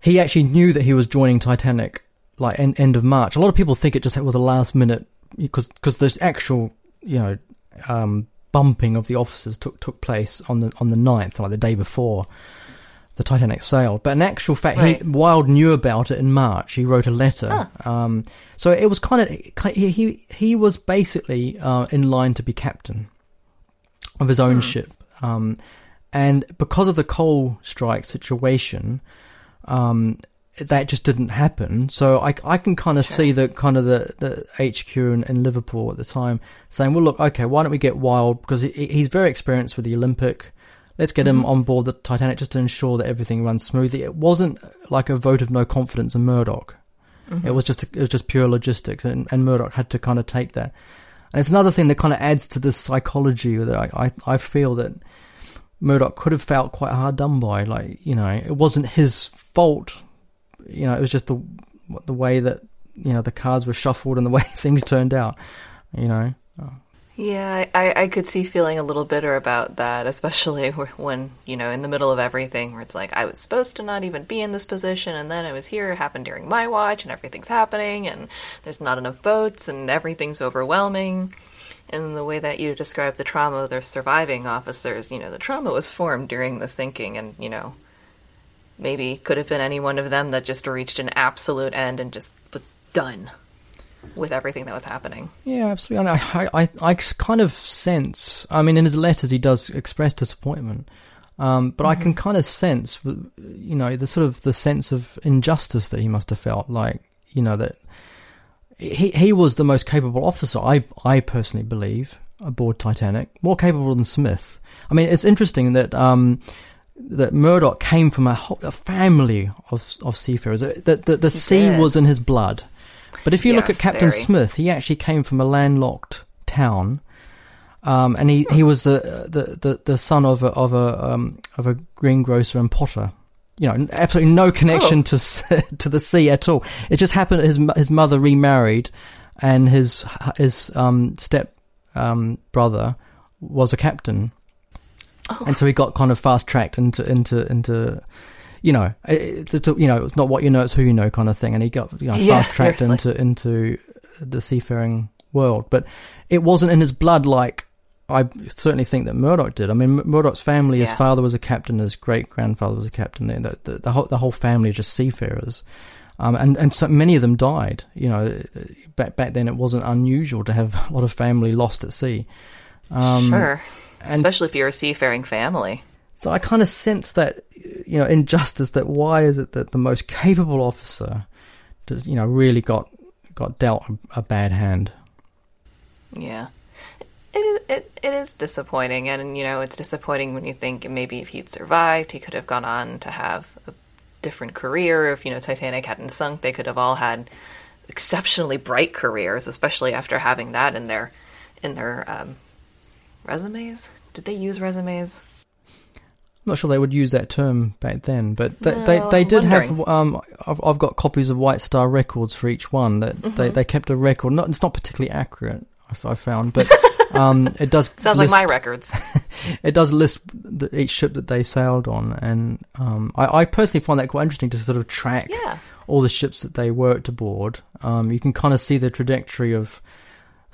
he actually knew that he was joining Titanic like end, end of March. A lot of people think it just was a last minute because because the actual you know um, bumping of the officers took took place on the on the 9th, like the day before the Titanic sailed. But in actual fact,
Right.
he, Wilde knew about it in March. He wrote a letter. Um, so it was kind of he he, he was basically uh, in line to be captain of his own ship. Um, and because of the coal strike situation, um, that just didn't happen. So I, I can kind of see the kind of the, the HQ in, in Liverpool at the time saying, well, look, okay, why don't we get Wilde because he, he's very experienced with the Olympic. Let's get him mm-hmm. on board the Titanic just to ensure that everything runs smoothly. It wasn't like a vote of no confidence in Murdoch. Mm-hmm. It was just it was just pure logistics, and, and Murdoch had to kind of take that. And it's another thing that kind of adds to this psychology that I, I, I feel that Murdoch could have felt quite hard done by. Like you know, it wasn't his fault. You know, it was just the the way that you know the cards were shuffled and the way things turned out. You know,
Yeah, I, I could see feeling a little bitter about that, especially when, you know, in the middle of everything, where it's like, I was supposed to not even be in this position, and then I was here, happened during my watch, and everything's happening, and there's not enough boats, and everything's overwhelming. And the way that you describe the trauma of the surviving officers, you know, the trauma was formed during the sinking, and, you know, maybe could have been any one of them that just reached an absolute end and just was done with everything that was happening.
Yeah, absolutely. I, I, I kind of sense. I mean, in his letters, he does express disappointment, um, but mm-hmm. I can kind of sense, you know, the sort of the sense of injustice that he must have felt. Like, you know, that he he was the most capable officer. I I personally believe aboard Titanic, more capable than Smith. I mean, it's interesting that. Um, that Murdoch came from a, whole, a family of of seafarers. That the, the, the sea
did.
was in his blood. But if you look at Captain
very.
Smith, he actually came from a landlocked town, um, and he, he was the, the, the, the son of a of a um, of a greengrocer and potter. You know, absolutely no connection
Oh.
to to the sea at all. It just happened that his his mother remarried, and his his um, step um, brother was a captain,
Oh.
and so he got kind of fast tracked into into into you know, it, it, you know, it's not what you know, it's who you know, kind of thing. And he got you know,
Yeah,
fast tracked into into the seafaring world, but it wasn't in his blood like I certainly think that Murdoch did. I mean, Murdoch's family, his father was a captain, his great grandfather was a captain. The, the, the whole the whole family are just seafarers, um, and and so many of them died. You know, back back then it wasn't unusual to have a lot of family lost at sea. Um,
sure.
And-
Especially if you're a seafaring family.
So I kind of sense that, you know, injustice. That why is it that the most capable officer, does you know, really got got dealt a, a bad hand?
Yeah. It, it, it is disappointing, and you know, it's disappointing when you think maybe if he'd survived, he could have gone on to have a different career. If you know Titanic hadn't sunk, they could have all had exceptionally bright careers, especially after having that in their in their um, resumes. Did they use resumes?
I'm not sure they would use that term back then, but they they,
No,
they
I'm
did have. Um, I've I've got copies of White Star records for each one. That they,
Mm-hmm.
they kept a record. Not it's not particularly accurate. I, I found, but um, it does
Sounds like my records.
it does list the, each ship that they sailed on, and um, I, I personally find that quite interesting to sort of track
Yeah.
all the ships that they worked aboard. Um, you can kind of see the trajectory of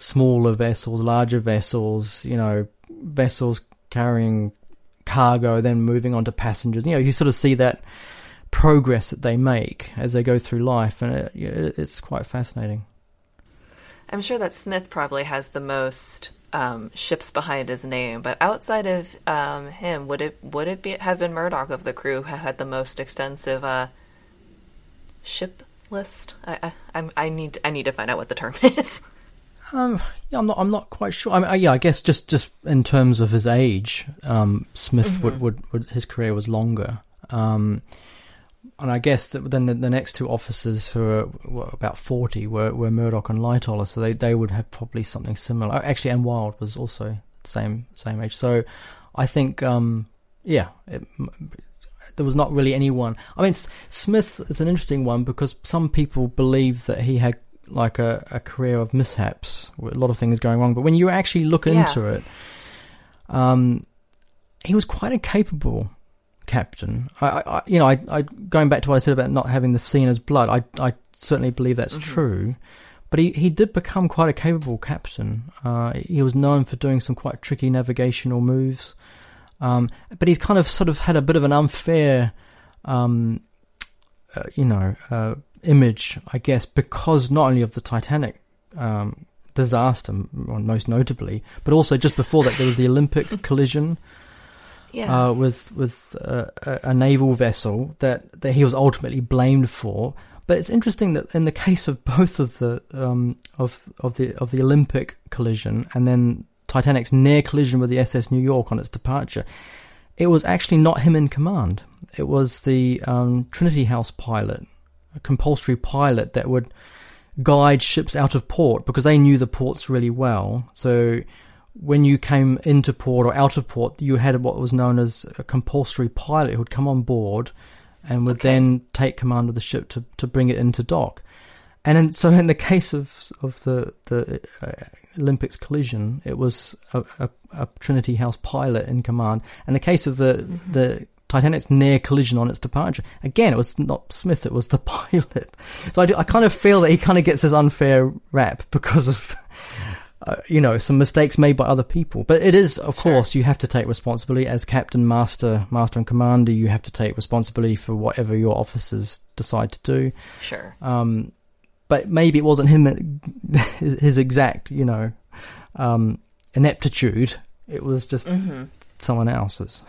smaller vessels, larger vessels, you know, vessels carrying cargo, then moving on to passengers. You know, you sort of see that progress that they make as they go through life, and it, it, it's quite fascinating.
I'm sure that Smith probably has the most um, ships behind his name, but outside of um, him, would it would it be have been Murdoch of the crew who had the most extensive uh, ship list? I, I I need I need to find out what the term is.
Um, yeah, I'm not. I'm not quite sure. I mean, yeah, I guess just just in terms of his age, um, Smith would, would would his career was longer. Um, and I guess that then the, the next two officers who are were about forty were, were Murdoch and Lightoller, so they, they would have probably something similar. Oh, Actually, and Wilde was also same same age. So I think, um, yeah, it, there was not really anyone. I mean, S- Smith is an interesting one because some people believe that he had like a, a career of mishaps, with a lot of things going wrong. But when you actually look
Yeah.
into it, um, he was quite a capable captain. I, I you know, I, I going back to what I said about not having the sea in his blood. I, I certainly believe that's true. But he, he did become quite a capable captain. Uh, he was known for doing some quite tricky navigational moves. Um, but he's kind of sort of had a bit of an unfair, um, uh, you know, uh, image, I guess, because not only of the Titanic um, disaster, most notably, but also just before that there was the Olympic collision
Yeah.
uh, with with uh, a, a naval vessel that, that he was ultimately blamed for. But it's interesting that in the case of both of the um, of of the of the Olympic collision and then Titanic's near collision with the SS New York on its departure, it was actually not him in command. It was the um, Trinity House pilot, a compulsory pilot that would guide ships out of port because they knew the ports really well. So when you came into port or out of port, you had what was known as a compulsory pilot who would come on board and would
Okay.
then take command of the ship to, to bring it into dock. And in, so, in the case of of the the uh, Olympics collision, it was a, a, a Trinity House pilot in command. And the case of the
Mm-hmm.
the Titanic's near collision on its departure, again, it was not Smith; it was the pilot. So I, do, I kind of feel that he kind of gets this unfair rap because of. Uh, you know some mistakes made by other people but it is of
Sure.
course you have to take responsibility as captain master master and commander you have to take responsibility for whatever your officers decide to do
Sure.
um, but maybe it wasn't him that his, his exact, you know, um, ineptitude. It was just
hmm
someone else's.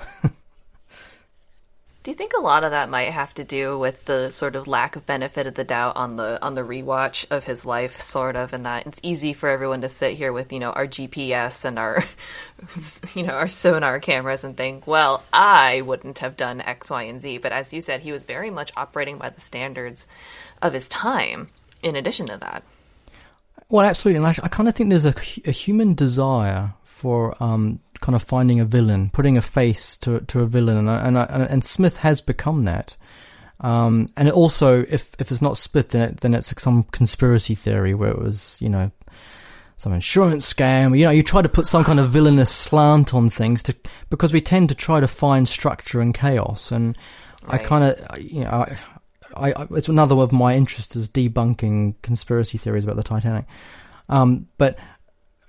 Do you think a lot of that might have to do with the sort of lack of benefit of the doubt on the on the rewatch of his life, sort of, and that it's easy for everyone to sit here with you know our GPS and our you know our sonar cameras and think, well, I wouldn't have done X, Y, and Z. But as you said, he was very much operating by the standards of his time. In addition to that,
Well, absolutely. And I, I kind of think there's a, a human desire for um, kind of finding a villain, putting a face to to a villain, and I- and I- and, Smith has become that. Um, and it also, if if it's not Smith, then it, then it's some conspiracy theory where it was, you know, some insurance scam. You know, you try to put some kind of villainous slant on things to because we tend to try to find structure and chaos. And I kind of, you know, I, I, I, it's another of my interests is debunking conspiracy theories about the Titanic. Um, but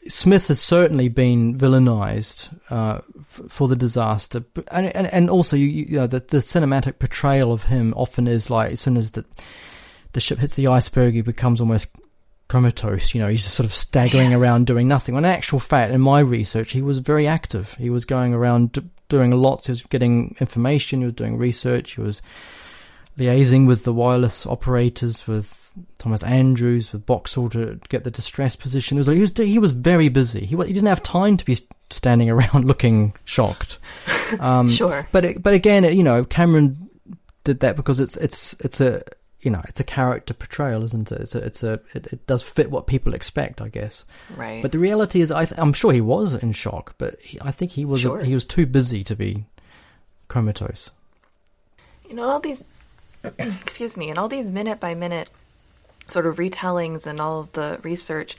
Smith has certainly been villainized uh, f- for the disaster, but, and, and and also you, you know the, the cinematic portrayal of him often is like as soon as the the ship hits the iceberg, he becomes almost comatose. You know, he's just sort of staggering
Yes.
around doing nothing. When in actual fact, in my research, he was very active. He was going around d- doing lots. He was getting information. He was doing research. He was liaising with the wireless operators, with Thomas Andrews, with Boxall to get the distress position. It was like he was he was very busy. He he didn't have time to be standing around looking shocked. Um,
sure,
but it, but again, you know, Cameron did that because it's it's it's a you know it's a character portrayal, isn't it? It's a it's a it, it does fit what people expect, I guess.
right.
But the reality is, I th- I'm sure he was in shock, but he, I think he was
Sure.
he was too busy to be comatose.
you know all these excuse me. And all these minute by minute sort of retellings and all of the research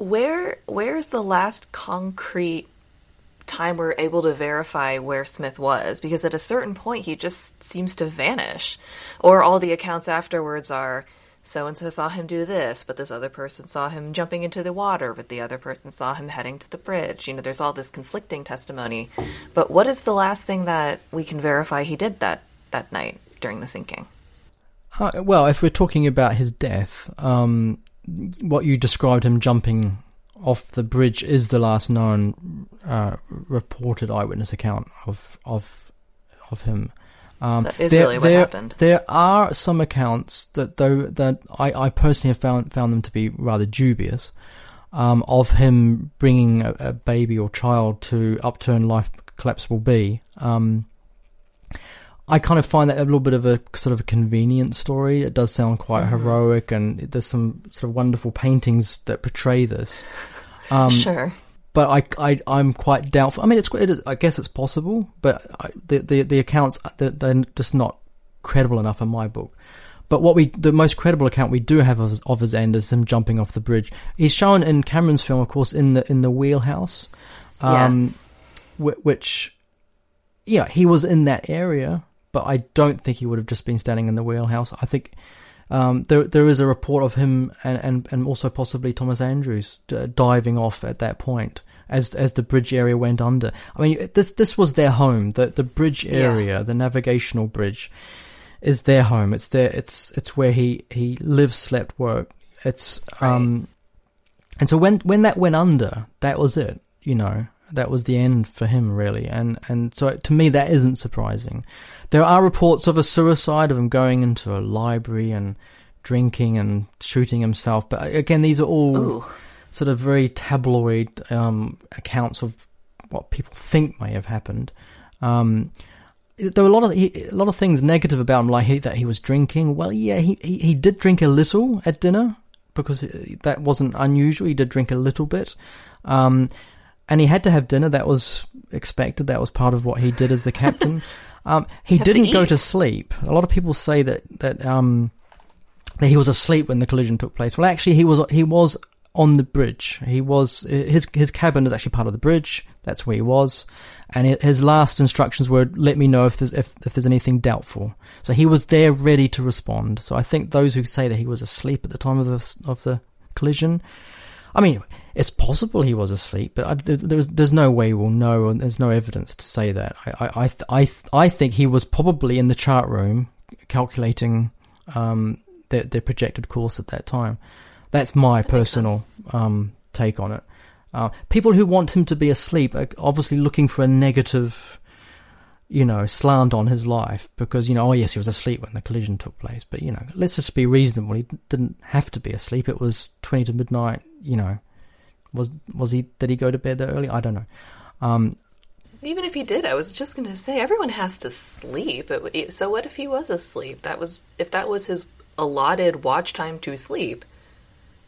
where where's the last concrete time we're able to verify where Smith was? Because at a certain point he just seems to vanish. Or all the accounts afterwards are so and so saw him do this but this other person saw him jumping into the water but the other person saw him heading to the bridge. You know there's all this conflicting testimony. But what is the last thing that we can verify he did that that night during the sinking
Uh, well, if we're talking about his death, um, what you described him jumping off the bridge is the last known uh, reported eyewitness account of of of him. Um,
That is
there,
really what
there-
happened.
There are some accounts that, though, that I, I personally have found found them to be rather dubious, um, of him bringing a, a baby or child to upturn life collapsible B. Um, I kind of find that a little bit of a sort of a convenient story. It does sound quite
Mm-hmm.
heroic, and there's some sort of wonderful paintings that portray this. Um,
sure
but I, I, I'm quite doubtful. I mean, it's, it is, I guess it's possible, but I, the, the, the accounts, they're, they're just not credible enough in my book. But what we, the most credible account we do have of his, of his end is him jumping off the bridge. He's shown in Cameron's film, of course, in the, in the wheelhouse, um,
yes
which, yeah, he was in that area, but I don't think he would have just been standing in the wheelhouse. I think, um, there there is a report of him and, and, and also possibly Thomas Andrews uh, diving off at that point as as the bridge area went under. I mean, this this was their home. The the bridge
Yeah.
area, the navigational bridge, is their home. It's their it's it's where he he lives, slept, worked. It's um, and so when when that went under, that was it. You know, that was the end for him really. And and so to me, that isn't surprising. There are reports of a suicide of him going into a library and drinking and shooting himself. But again, these are all
Ooh.
sort of very tabloid um, accounts of what people think may have happened. Um, there were a lot of he, a lot of things negative about him, like he, that he was drinking. Well, yeah, he, he he did drink a little at dinner because that wasn't unusual. He did drink a little bit, um, and he had to have dinner. That was expected. That was part of what he did as the captain. Um, he
have
didn't go to sleep. A lot of people say that that um, that he was asleep when the collision took place. Well, actually, he was he was on the bridge. He was his his cabin is actually part of the bridge. That's where he was, and his last instructions were, "Let me know if there's if, if there's anything doubtful." So he was there, ready to respond. So I think those who say that he was asleep at the time of the of the collision, I mean, it's possible he was asleep, but I, there's there's no way we'll know, and there's no evidence to say that. I I I I think he was probably in the chart room calculating um, their their projected course at that time. That's my that personal um, take on it. Uh, people who want him to be asleep are obviously looking for a negative, you know, slant on his life because you know, oh yes, he was asleep when the collision took place. But you know, let's just be reasonable. He didn't have to be asleep. It was twenty to midnight. You know, was was he? Did he go to bed that early? I don't know. Um,
even if he did, I was just going to say everyone has to sleep. So what if he was asleep? That was if that was his allotted watch time to sleep.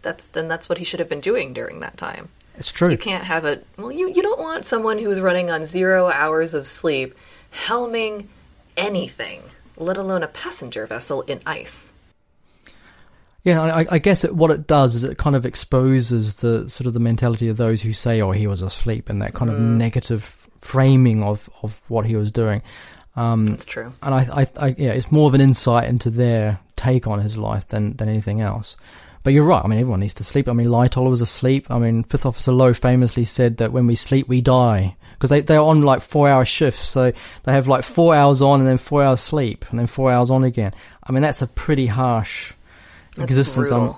That's then that's what he should have been doing during that time.
It's true.
You can't have a well. You you don't want someone who's running on zero hours of sleep helming anything, let alone a passenger vessel in ice.
Yeah, I, I guess it, what it does is it kind of exposes the sort of the mentality of those who say, "Oh, he was asleep," and that kind mm. of negative framing of, of what he was doing.
Um, That's true.
And I, I, I, yeah, it's more of an insight into their take on his life than than anything else. But you're right. I mean, everyone needs to sleep. I mean, Lightoller was asleep. I mean, Fifth Officer Lowe famously said that when we sleep, we die. Because they, they're on like four hour shifts. So they have like four hours on and then four hours sleep and then four hours on again. I mean, that's a pretty harsh that's existence brutal. on.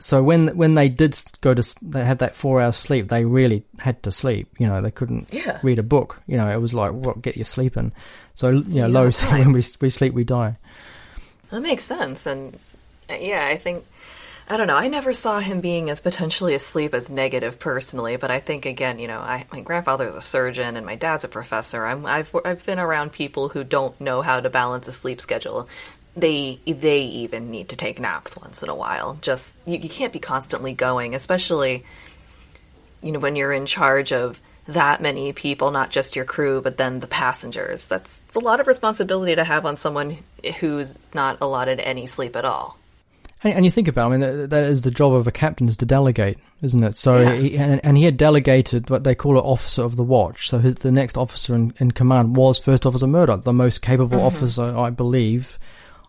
So when when they did go to they had that four hours sleep, they really had to sleep. You know, they couldn't
yeah.
read a book. You know, it was like what get your sleeping. So you know, said when we we sleep, we die.
That makes sense, and uh, yeah, I think I don't know. I never saw him being as potentially asleep as negative personally, but I think again, you know, I, my grandfather's a surgeon and my dad's a professor. I'm, I've I've been around people who don't know how to balance a sleep schedule. They they even need to take naps once in a while. Just you, you can't be constantly going, especially you know when you're in charge of that many people, not just your crew, but then the passengers. That's a lot of responsibility to have on someone who's not allotted any sleep at all.
And, you think about, it, I mean, that, that is the job of a captain is to delegate, isn't it? So, yeah. he, and, and, he had delegated what they call an officer of the watch. So his, the next officer in, in, command was First Officer Murdoch, the most capable mm-hmm. officer, I believe,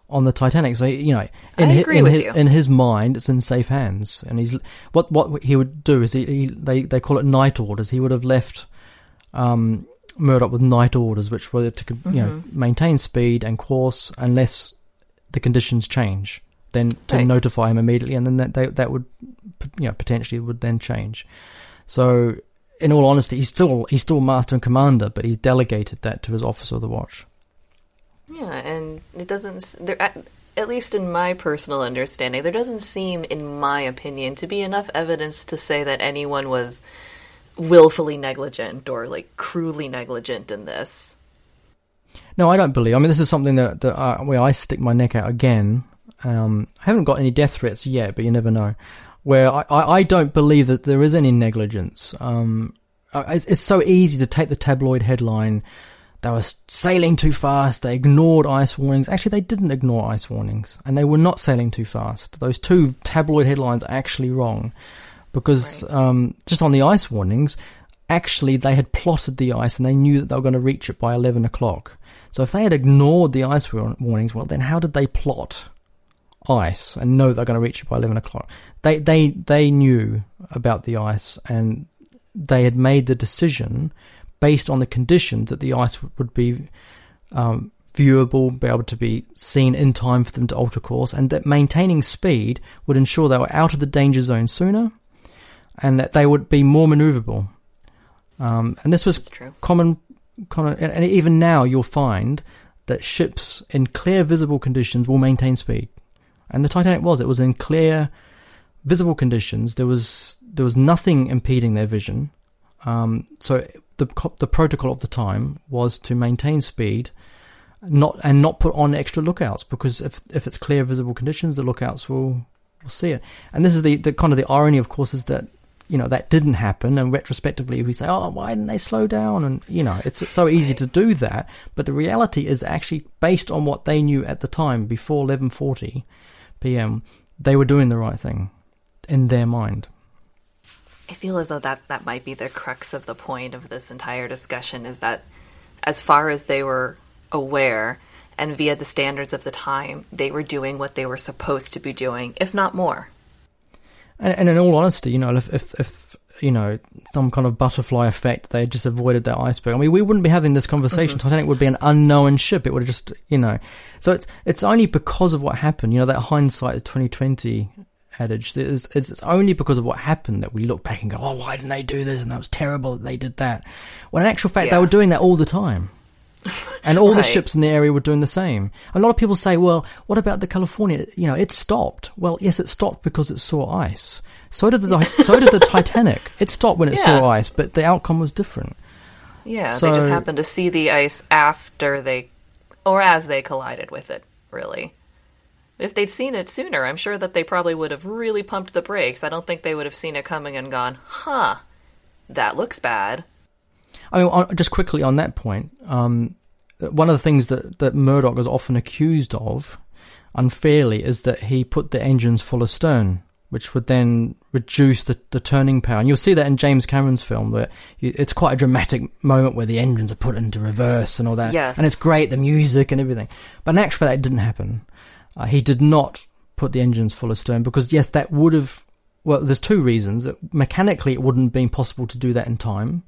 on the Titanic. So you know, in, his, in, his, in his, mind, it's in safe hands. And he's what what he would do is he, he they they call it night orders. He would have left um, Murdoch with night orders, which were to mm-hmm. you know mm-hmm. maintain speed and course unless the conditions change then to right. notify him immediately, and then that they, that would, you know, potentially would then change. So, in all honesty, he's still he's still master and commander, but he's delegated that to his officer of the watch.
Yeah, and it doesn't. There, at, least in my personal understanding, there doesn't seem, in my opinion, to be enough evidence to say that anyone was willfully negligent or like cruelly negligent in this.
No, I don't believe. I mean, this is something that, that I, where I stick my neck out again um, I haven't got any death threats yet, but you never know. Where I, I, I don't believe that there is any negligence. Um, it's, it's so easy to take the tabloid headline. They were sailing too fast. They ignored ice warnings. Actually, they didn't ignore ice warnings, and they were not sailing too fast. Those two tabloid headlines are actually wrong, because right. um, just on the ice warnings, actually they had plotted the ice and they knew that they were going to reach it by eleven o'clock. So if they had ignored the ice warnings, well, then how did they plot? Ice and know they're going to reach it by 11 o'clock. They, they, they knew about the ice and they had made the decision based on the conditions that the ice would be um, viewable, be able to be seen in time for them to alter course, and that maintaining speed would ensure they were out of the danger zone sooner and that they would be more maneuverable. Um, and this was common, common, and even now you'll find that ships in clear visible conditions will maintain speed. And the Titanic was. It was in clear, visible conditions. There was there was nothing impeding their vision. Um, so the the protocol of the time was to maintain speed, not and not put on extra lookouts because if if it's clear, visible conditions, the lookouts will will see it. And this is the, the kind of the irony, of course, is that you know that didn't happen and retrospectively we say oh why didn't they slow down and you know it's so easy to do that but the reality is actually based on what they knew at the time before 1140 p.m., they were doing the right thing in their mind.
I feel as though that that might be the crux of the point of this entire discussion is that as far as they were aware and via the standards of the time, they were doing what they were supposed to be doing, if not more.
And, and in all honesty, you know, if, if, if you know some kind of butterfly effect, they just avoided that iceberg. I mean, we wouldn't be having this conversation. Mm-hmm. Titanic would be an unknown ship. It would have just, you know. So it's it's only because of what happened. You know, that hindsight is twenty twenty adage. It's, it's only because of what happened that we look back and go, oh, why didn't they do this? And that was terrible that they did that. When in actual fact, yeah. they were doing that all the time. And all right. the ships in the area were doing the same. A lot of people say, well, what about the Californian? You know, it stopped. Well, yes, it stopped because it saw ice. So did the so did the Titanic. It stopped when it yeah. saw ice, but the outcome was different.
Yeah, so, they just happened to see the ice after they, or as they collided with it. Really, if they'd seen it sooner, I'm sure that they probably would have really pumped the brakes. I don't think they would have seen it coming and gone, "Huh, that looks bad."
I mean, just quickly on that point, um, one of the things that, that Murdoch is often accused of, unfairly, is that he put the engines full astern, which would then reduce the, the turning power. And you'll see that in James Cameron's film, where it's quite a dramatic moment where the engines are put into reverse and all that.
Yes.
And it's great, the music and everything. But in actual fact, that didn't happen. Uh, he did not put the engines full astern because, yes, that would have. Well, there's two reasons. Mechanically, it wouldn't have been possible to do that in time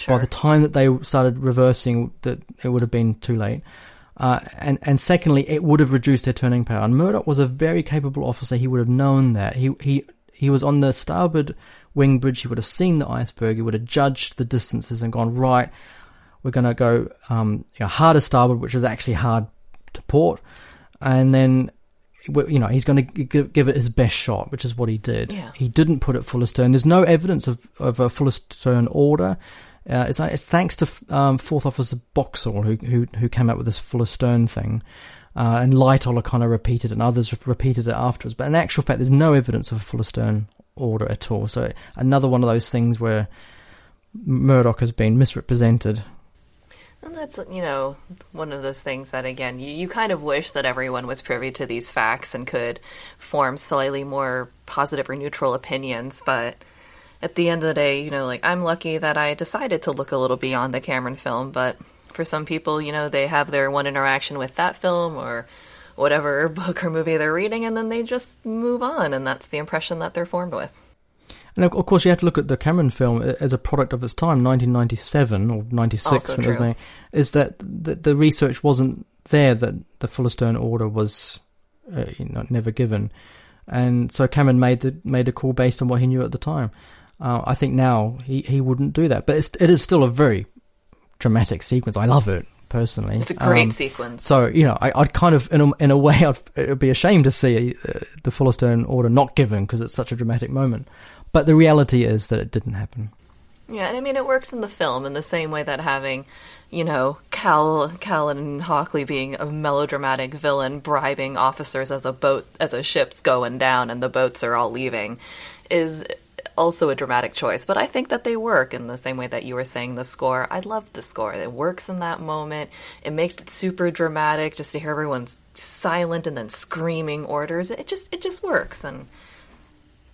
Sure. By the time that they started reversing, that it would have been too late. Uh, and and secondly, it would have reduced their turning power. And Murdoch was a very capable officer. He would have known that. He he he was on the starboard wing bridge. He would have seen the iceberg. He would have judged the distances and gone right. We're going to go um, you know, hard to starboard, which is actually hard to port, and then you know he's going to give it his best shot, which is what he did.
Yeah.
He didn't put it full astern. There's no evidence of of a full astern order. Uh, it's, it's thanks to um, Fourth Officer Boxall who, who who came up with this Fuller astern thing, uh, and Lightoller kind of repeated it, and others have repeated it afterwards. But in actual fact, there's no evidence of a Fuller astern order at all. So another one of those things where Murdoch has been misrepresented.
And that's you know one of those things that again you, you kind of wish that everyone was privy to these facts and could form slightly more positive or neutral opinions, but at the end of the day, you know, like I'm lucky that I decided to look a little beyond the Cameron film, but for some people, you know, they have their one interaction with that film or whatever book or movie they're reading and then they just move on and that's the impression that they're formed with.
And of course, you have to look at the Cameron film as a product of its time, 1997 or 96,
when
is that the, the, research wasn't there that the full astern order was uh, you know, never given. And so Cameron made the made a call based on what he knew at the time. Uh, I think now he, he wouldn't do that, but it's, it is still a very dramatic sequence. I love it personally.
It's a great um, sequence.
So you know, I, would kind of in a, in a way I'd it'd be ashamed to see uh, the full astern order not given because it's such a dramatic moment. But the reality is that it didn't happen.
Yeah, and I mean it works in the film in the same way that having, you know, Cal Caledon Hockley being a melodramatic villain bribing officers as a boat as a ship's going down and the boats are all leaving is also a dramatic choice, but I think that they work in the same way that you were saying the score. I love the score. It works in that moment. It makes it super dramatic just to hear everyone silent and then screaming orders. It just it just works and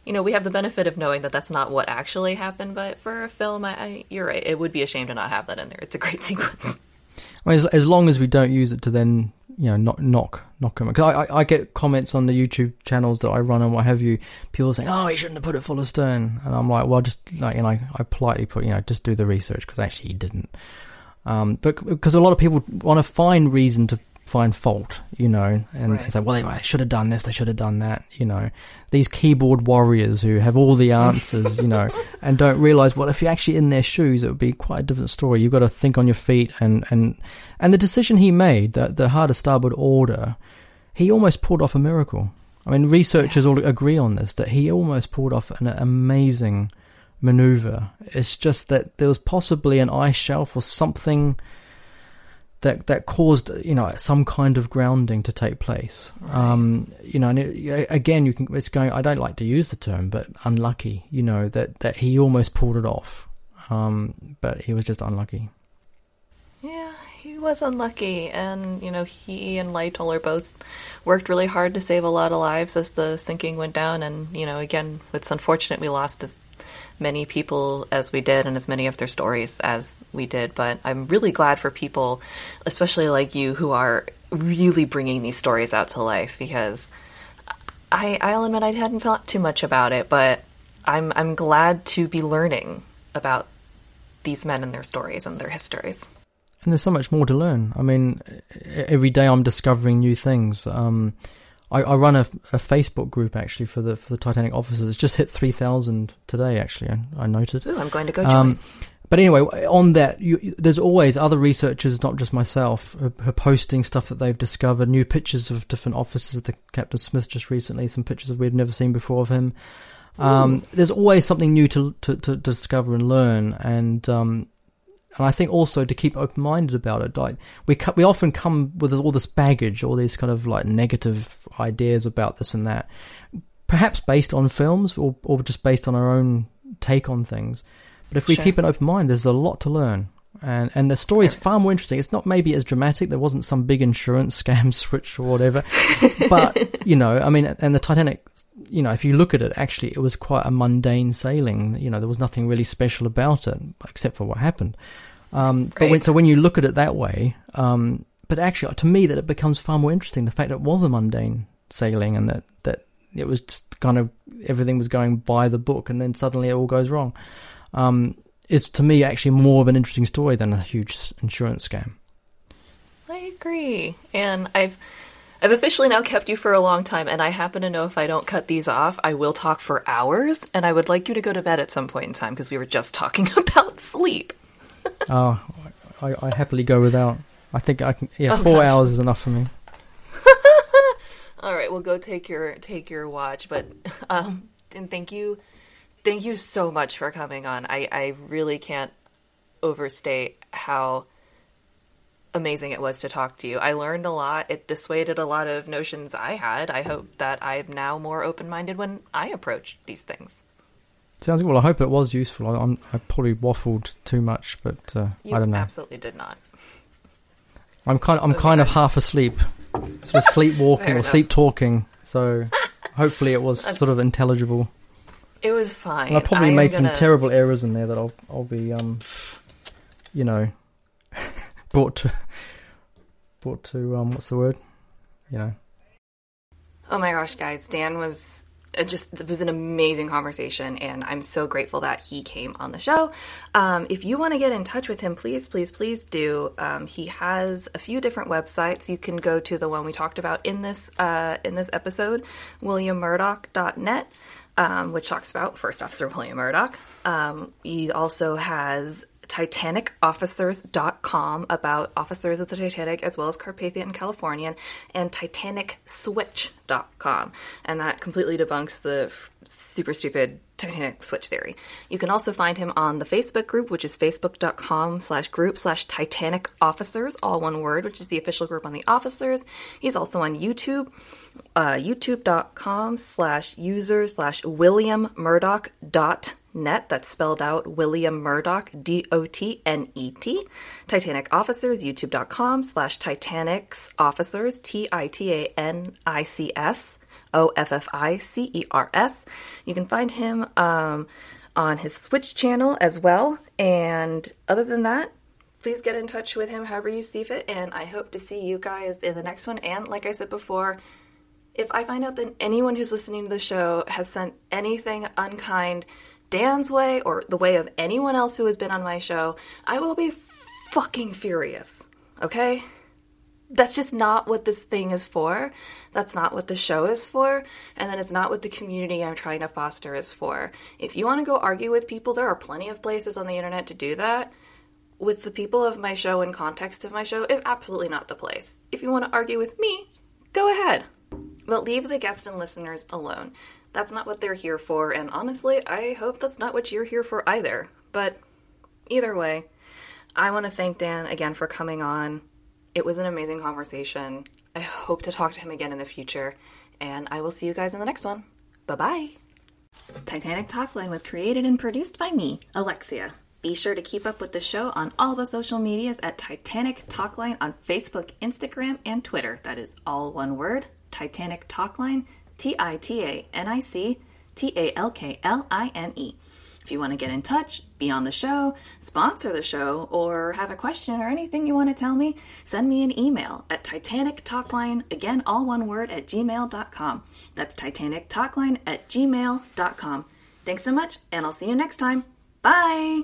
you know, we have the benefit of knowing that that's not what actually happened, but for a film, I, I you're right. It would be a shame to not have that in there. It's a great sequence.
Well, as, as long as we don't use it to then you know, knock knock knock him. Because I, I, I get comments on the YouTube channels that I run and what have you. People saying, "Oh, he shouldn't have put it full astern," and I'm like, "Well, just like you know, I politely put you know, just do the research because actually he didn't." Um, but because a lot of people want to find reason to find fault, you know, and, right. say, well, they should have done this, they should have done that, you know. These keyboard warriors who have all the answers, you know, and don't realize, well, if you're actually in their shoes, it would be quite a different story. You've got to think on your feet, and and and the decision he made, the the hard a-starboard order, he almost pulled off a miracle. I mean, researchers all agree on this that he almost pulled off an amazing maneuver. It's just that there was possibly an ice shelf or something that that caused you know some kind of grounding to take place. Right. Um, you know, and it, again, you can it's going. I don't like to use the term, but unlucky. You know that that he almost pulled it off, um, but he was just unlucky.
Yeah, he was unlucky, and you know he and Lightoller both worked really hard to save a lot of lives as the sinking went down. And you know, again, it's unfortunate we lost as many people as we did, and as many of their stories as we did. But I'm really glad for people, especially like you, who are really bringing these stories out to life because. I, I'll admit I hadn't thought too much about it, but I'm I'm glad to be learning about these men and their stories and their histories.
And there's so much more to learn. I mean, every day I'm discovering new things. Um, I, I, run a, a, Facebook group actually for the for the Titanic officers. It's just hit three thousand today. Actually, I, I noted.
Ooh, I'm going to go join. Um,
but anyway, on that, you, there's always other researchers, not just myself, who are posting stuff that they've discovered, new pictures of different officers. The Captain Smith just recently, some pictures that we'd never seen before of him. Um, there's always something new to, to, to discover and learn, and um, and I think also to keep open minded about it. Like we we often come with all this baggage, all these kind of like negative ideas about this and that, perhaps based on films or or just based on our own take on things. But if we sure. keep an open mind, there's a lot to learn. And and the story is far more interesting. It's not maybe as dramatic. There wasn't some big insurance scam switch or whatever, but you know, I mean, and the Titanic you know, if you look at it, actually, it was quite a mundane sailing. You know, there was nothing really special about it except for what happened. Um, but when, so when you look at it that way, um, but actually, to me, that it becomes far more interesting. The fact that it was a mundane sailing and that that it was just kind of everything was going by the book, and then suddenly it all goes wrong. Um, is to me actually more of an interesting story than a huge insurance scam.
I agree, and I've I've officially now kept you for a long time, and I happen to know if I don't cut these off, I will talk for hours, and I would like you to go to bed at some point in time because we were just talking about sleep.
Oh, I, I, happily go without. I think I can. Yeah, oh, four gosh. hours is enough for me.
All right, well, go take your take your watch, but um, and thank you, thank you so much for coming on. I I really can't overstate how amazing it was to talk to you. I learned a lot. It dissuaded a lot of notions I had. I hope that I'm now more open minded when I approach these things.
Sounds good. Well, I hope it was useful. I, I probably waffled too much, but uh, I don't know.
Absolutely did not.
I'm kind. Of, I'm kind of half asleep, sort of sleepwalking or sleep talking. So hopefully it was sort of intelligible.
It was fine.
And I probably I made some terrible errors in there that I'll I'll be um, you know, brought to brought to um what's the word? You know.
Oh my gosh, guys! Dan was uh, just it was an amazing conversation, and I'm so grateful that he came on the show. Um, if you want to get in touch with him, please, please, please do. Um, he has a few different websites. You can go to the one we talked about in this uh, in this episode, WilliamMurdoch.net. Um, which talks about First Officer William Murdoch. Um, he also has TitanicOfficers.com about officers of the Titanic as well as Carpathia and Californian, and TitanicSwitch.com. And that completely debunks the super stupid Titanic switch theory. You can also find him on the Facebook group, which is facebook.com slash group slash Titanic Officers, all one word, which is the official group on the officers. He's also on YouTube, uh, youtube.com slash user slash William Murdoch dot net. That's spelled out William Murdoch, D O T N E T. Titanic Officers, youtube.com slash Titanics Officers, T I T A N I C S O F F I C E R S. You can find him um, on his Switch channel as well. And other than that, please get in touch with him however you see fit. And I hope to see you guys in the next one. And like I said before, if I find out that anyone who's listening to the show has sent anything unkind Dan's way or the way of anyone else who has been on my show, I will be fucking furious. Okay? That's just not what this thing is for. That's not what the show is for. And that is not what the community I'm trying to foster is for. If you want to go argue with people, there are plenty of places on the internet to do that. With the people of my show and context of my show is absolutely not the place. If you want to argue with me, go ahead. But leave the guest and listeners alone. That's not what they're here for, and honestly, I hope that's not what you're here for either. But either way, I want to thank Dan again for coming on. It was an amazing conversation. I hope to talk to him again in the future, and I will see you guys in the next one. Bye bye. Titanic Talkline was created and produced by me, Alexia. Be sure to keep up with the show on all the social medias at Titanic Talkline on Facebook, Instagram, and Twitter. That is all one word Titanic Talkline, T I T A N I C T A L K L I N E. If you want to get in touch, be on the show, sponsor the show, or have a question or anything you want to tell me, send me an email at Titanic Talkline, again, all one word, at gmail.com. That's Titanic Talkline at gmail.com. Thanks so much, and I'll see you next time. Bye!